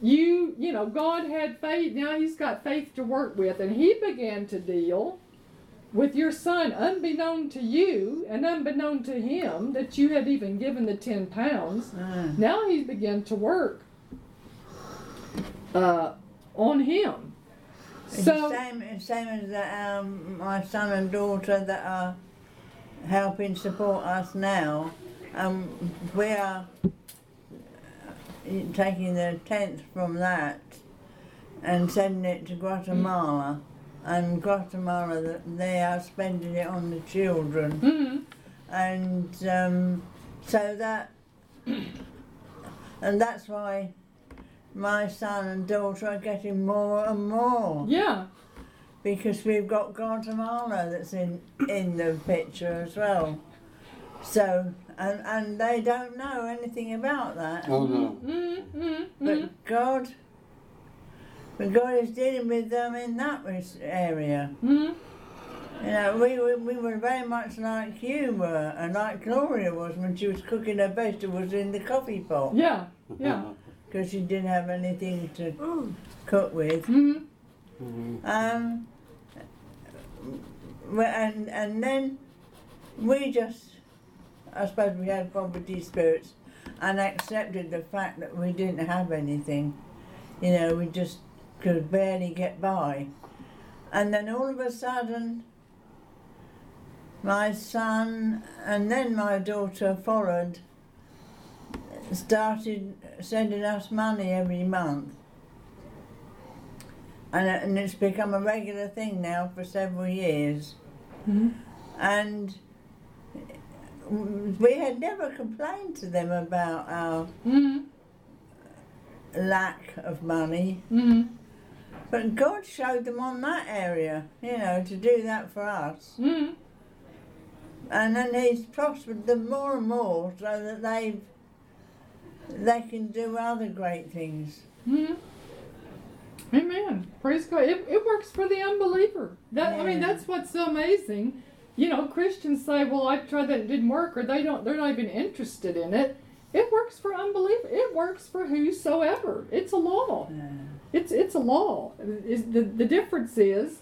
you, you know, God had faith. Now He's got faith to work with. And He began to deal with your son, unbeknown to you and unbeknown to him that you had even given the 10 pounds. Uh, Now he's begun to work uh, on him. it's So, same, same as the, um, my son and daughter that are helping support us now. Um, we are uh, taking the tenth from that and sending it to Guatemala. And Guatemala, they are spending it on the children. mhm, and um, so that and that's why my son and daughter are getting more and more yeah, because we've got Guatemala that's in in the picture as well. So and and they don't know anything about that, Oh no. mm, mm, but mm. God. But God is dealing with them in that area. mm. You know, we were, we were very much like you were, and like Gloria was when she was cooking her vegetables in the coffee pot. yeah, yeah. because she didn't have anything to Mm. cook with. Mm, Mm. Um, and and then we just, I suppose we had poverty spirits, and accepted the fact that we didn't have anything. You know, we just could barely get by, and then all of a sudden. My son and then my daughter followed started sending us money every month. And, and it's become a regular thing now for several years. Mhm. And we had never complained to them about our mm, lack of money, mm, but God showed them on that area, you know, to do that for us. mm. And then He's prospered them more and more so that they they can do other great things. Amen. Praise God. It, it works for the unbeliever. That I mean, that's what's so amazing. You know, Christians say, "Well, I tried that; it didn't work," or they don't. They're not even interested in it. It works for unbeliever. It works for whosoever. It's a law. It's it's a law. Is the the difference is,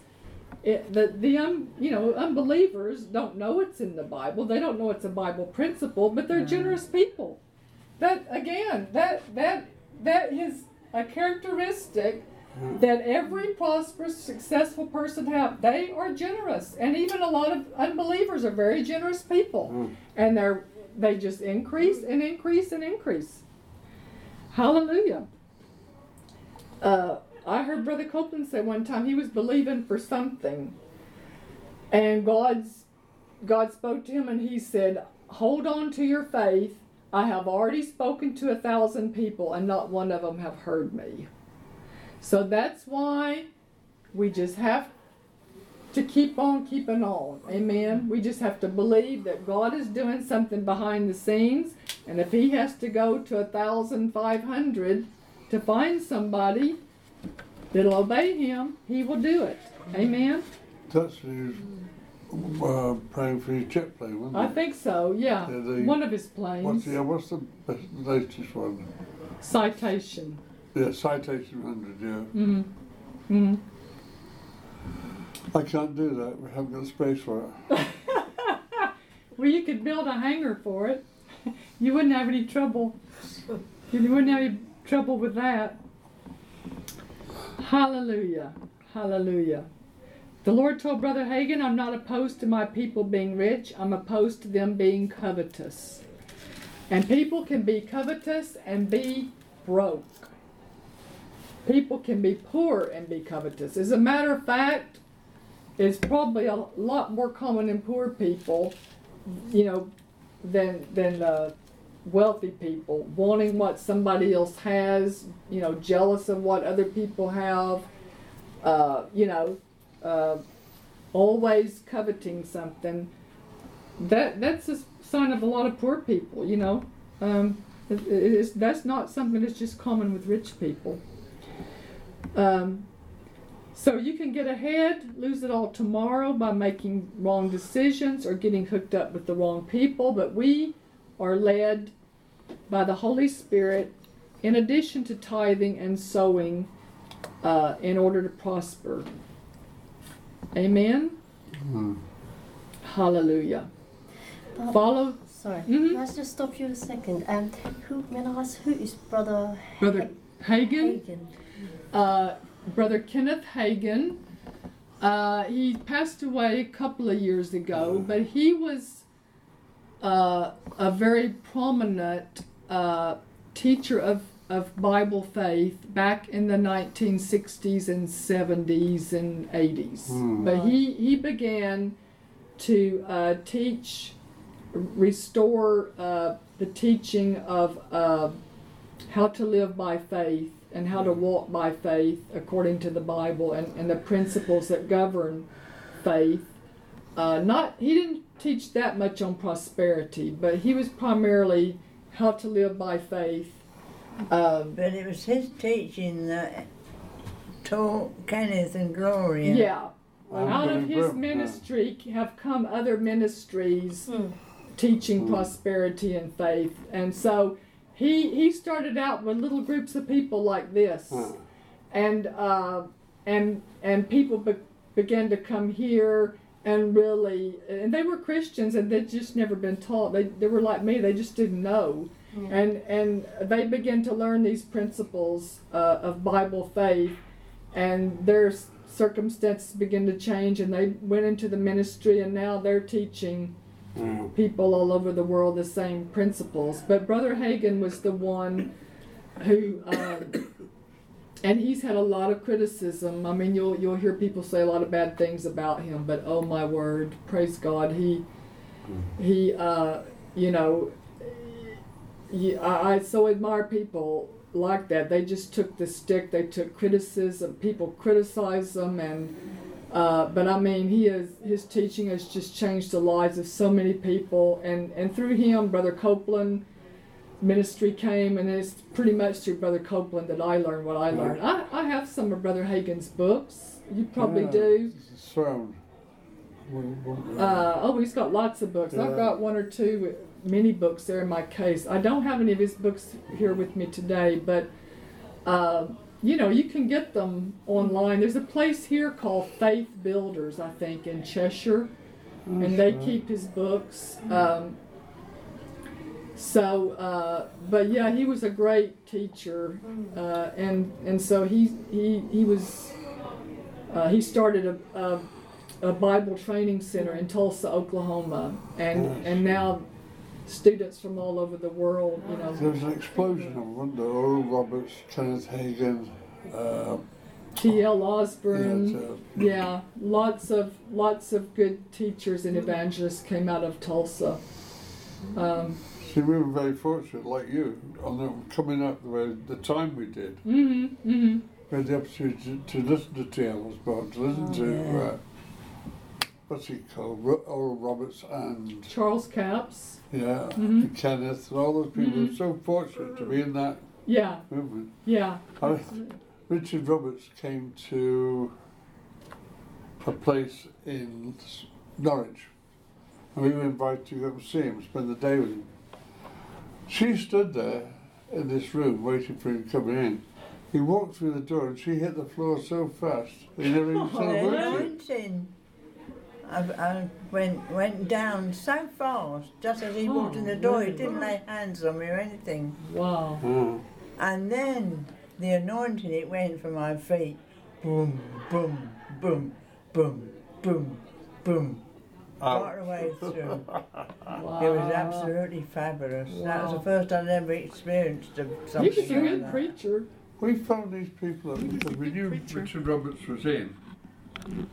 it, the the um you know unbelievers don't know it's in the Bible. They don't know it's a Bible principle, but they're Mm. generous people. That again, that that that is a characteristic that every prosperous, successful person have. They are generous, and even a lot of unbelievers are very generous people, Mm. and they're they just increase and increase and increase. Hallelujah. Uh, I heard Brother Copeland say one time he was believing for something, and God's God spoke to him and he said, "Hold on to your faith. I have already spoken to a thousand people, and not one of them have heard me." So that's why we just have to keep on keeping on. Amen. We just have to believe that God is doing something behind the scenes, and if He has to go to a thousand five hundred to find somebody that'll obey Him, He will do it. Amen. That's who's uh, praying for your jet plane, wasn't I it? think so. Yeah. The- One of his What's, planes. what's the latest one? Citation. Yeah, citation 100, yeah. Mm-hmm. Mm-hmm. I can't do that. We haven't got space for it. Well, you could build a hangar for it. You wouldn't have any trouble. You wouldn't have any trouble with that. Hallelujah. Hallelujah. The Lord told Brother Hagin, I'm not opposed to my people being rich, I'm opposed to them being covetous. And people can be covetous and be broke. People can be poor and be covetous. As a matter of fact, it's probably a lot more common in poor people, you know, than than wealthy people wanting what somebody else has, you know, jealous of what other people have, uh, you know, uh, always coveting something. That that's a sign of a lot of poor people, you know. Um, it, it is, that's not something that's just common with rich people. Um, so you can get ahead, lose it all tomorrow by making wrong decisions or getting hooked up with the wrong people, but we are led by the Holy Spirit in addition to tithing and sowing uh, in order to prosper. Amen. Hmm. Hallelujah. But- Follow Sorry, Mhm. let's just stop you a second. Um, who, may I ask, who is Brother Brother Hagin. Hagin? Uh, Brother Kenneth Hagin. Uh, he passed away a couple of years ago, but he was uh, a very prominent uh, teacher of, of Bible faith back in the 1960s and 70s and 80s. Hmm. But he, he began to uh, teach, restore uh, the teaching of uh, how to live by faith and how to walk by faith according to the Bible and, and the principles that govern faith. Uh, not he didn't teach that much on prosperity, but he was primarily how to live by faith. Um, But it was his teaching that taught Kenneth and Gloria. yeah, I'm out of his grip that. ministry have come other ministries Hmm. teaching Mm. prosperity and faith, and so he he started out with little groups of people like this. Huh. and uh, and and people be- began to come here and really and they were Christians and they'd just never been taught they, they were like me they just didn't know and and they began to learn these principles uh, of Bible faith and their circumstances began to change and they went into the ministry and now they're teaching Yeah. people all over the world the same principles. But Brother Hagin was the one who, um, and he's had a lot of criticism. I mean, you'll you'll hear people say a lot of bad things about him, but oh my word, praise God, he he uh, you know, he, I, I so admire people like that. They just took the stick. They took criticism. People criticize them and uh, but I mean, he is his teaching has just changed the lives of so many people, and and through him, Brother Copeland ministry came, and it's pretty much through Brother Copeland that I learned what I learned. I, I have some of Brother Hagin's books. You probably Yeah, do. It's thrown. One- one- Uh, oh, he's got lots of books. I've got one or two mini books there in my case. I don't have any of his books here with me today, but uh, you know, you can get them online. There's a place here called Faith Builders, I think, in Cheshire, and they keep his books. Um, so, uh, but yeah, he was a great teacher, uh, and and so he he he was uh, he started a, a a Bible training center in Tulsa, Oklahoma, and and now students from all over the world, you know, There was an explosion of them, wasn't there? Oral Roberts, Kenneth Hagin, uh, T.L. Osborn. yeah, uh, Yeah, lots of lots of good teachers and evangelists came out of Tulsa. Um, See, we were very fortunate, like you, on the, coming up the way, the time we did. Mm-hmm, mm-hmm. We had the opportunity to, to listen to T.L. Osborn, to listen Oh, to, yeah. uh, what's he called, Ro- Oral Roberts and, Charles Capps. yeah, Mhm. Kenneth, and all those people. We Mhm. were so fortunate to be in that Yeah, movement. yeah. I, Richard Roberts came to a place in S- Norwich, and we were invited to go and see him, spend the day with him. She stood there in this room waiting for him coming in, He walked through the door and she hit the floor so fast he never even The started working. Anointing I, I went went down so fast, just as he walked in the door. He didn't lay hands on me or anything. Wow. Mm. And then the anointing, it went from my feet, boom, boom, boom, boom, boom, boom, right the way through. Wow. It was absolutely fabulous. That was the Wow. first I'd ever experienced of He something was a like good that. preacher. We found these people because we knew Richard Roberts was in.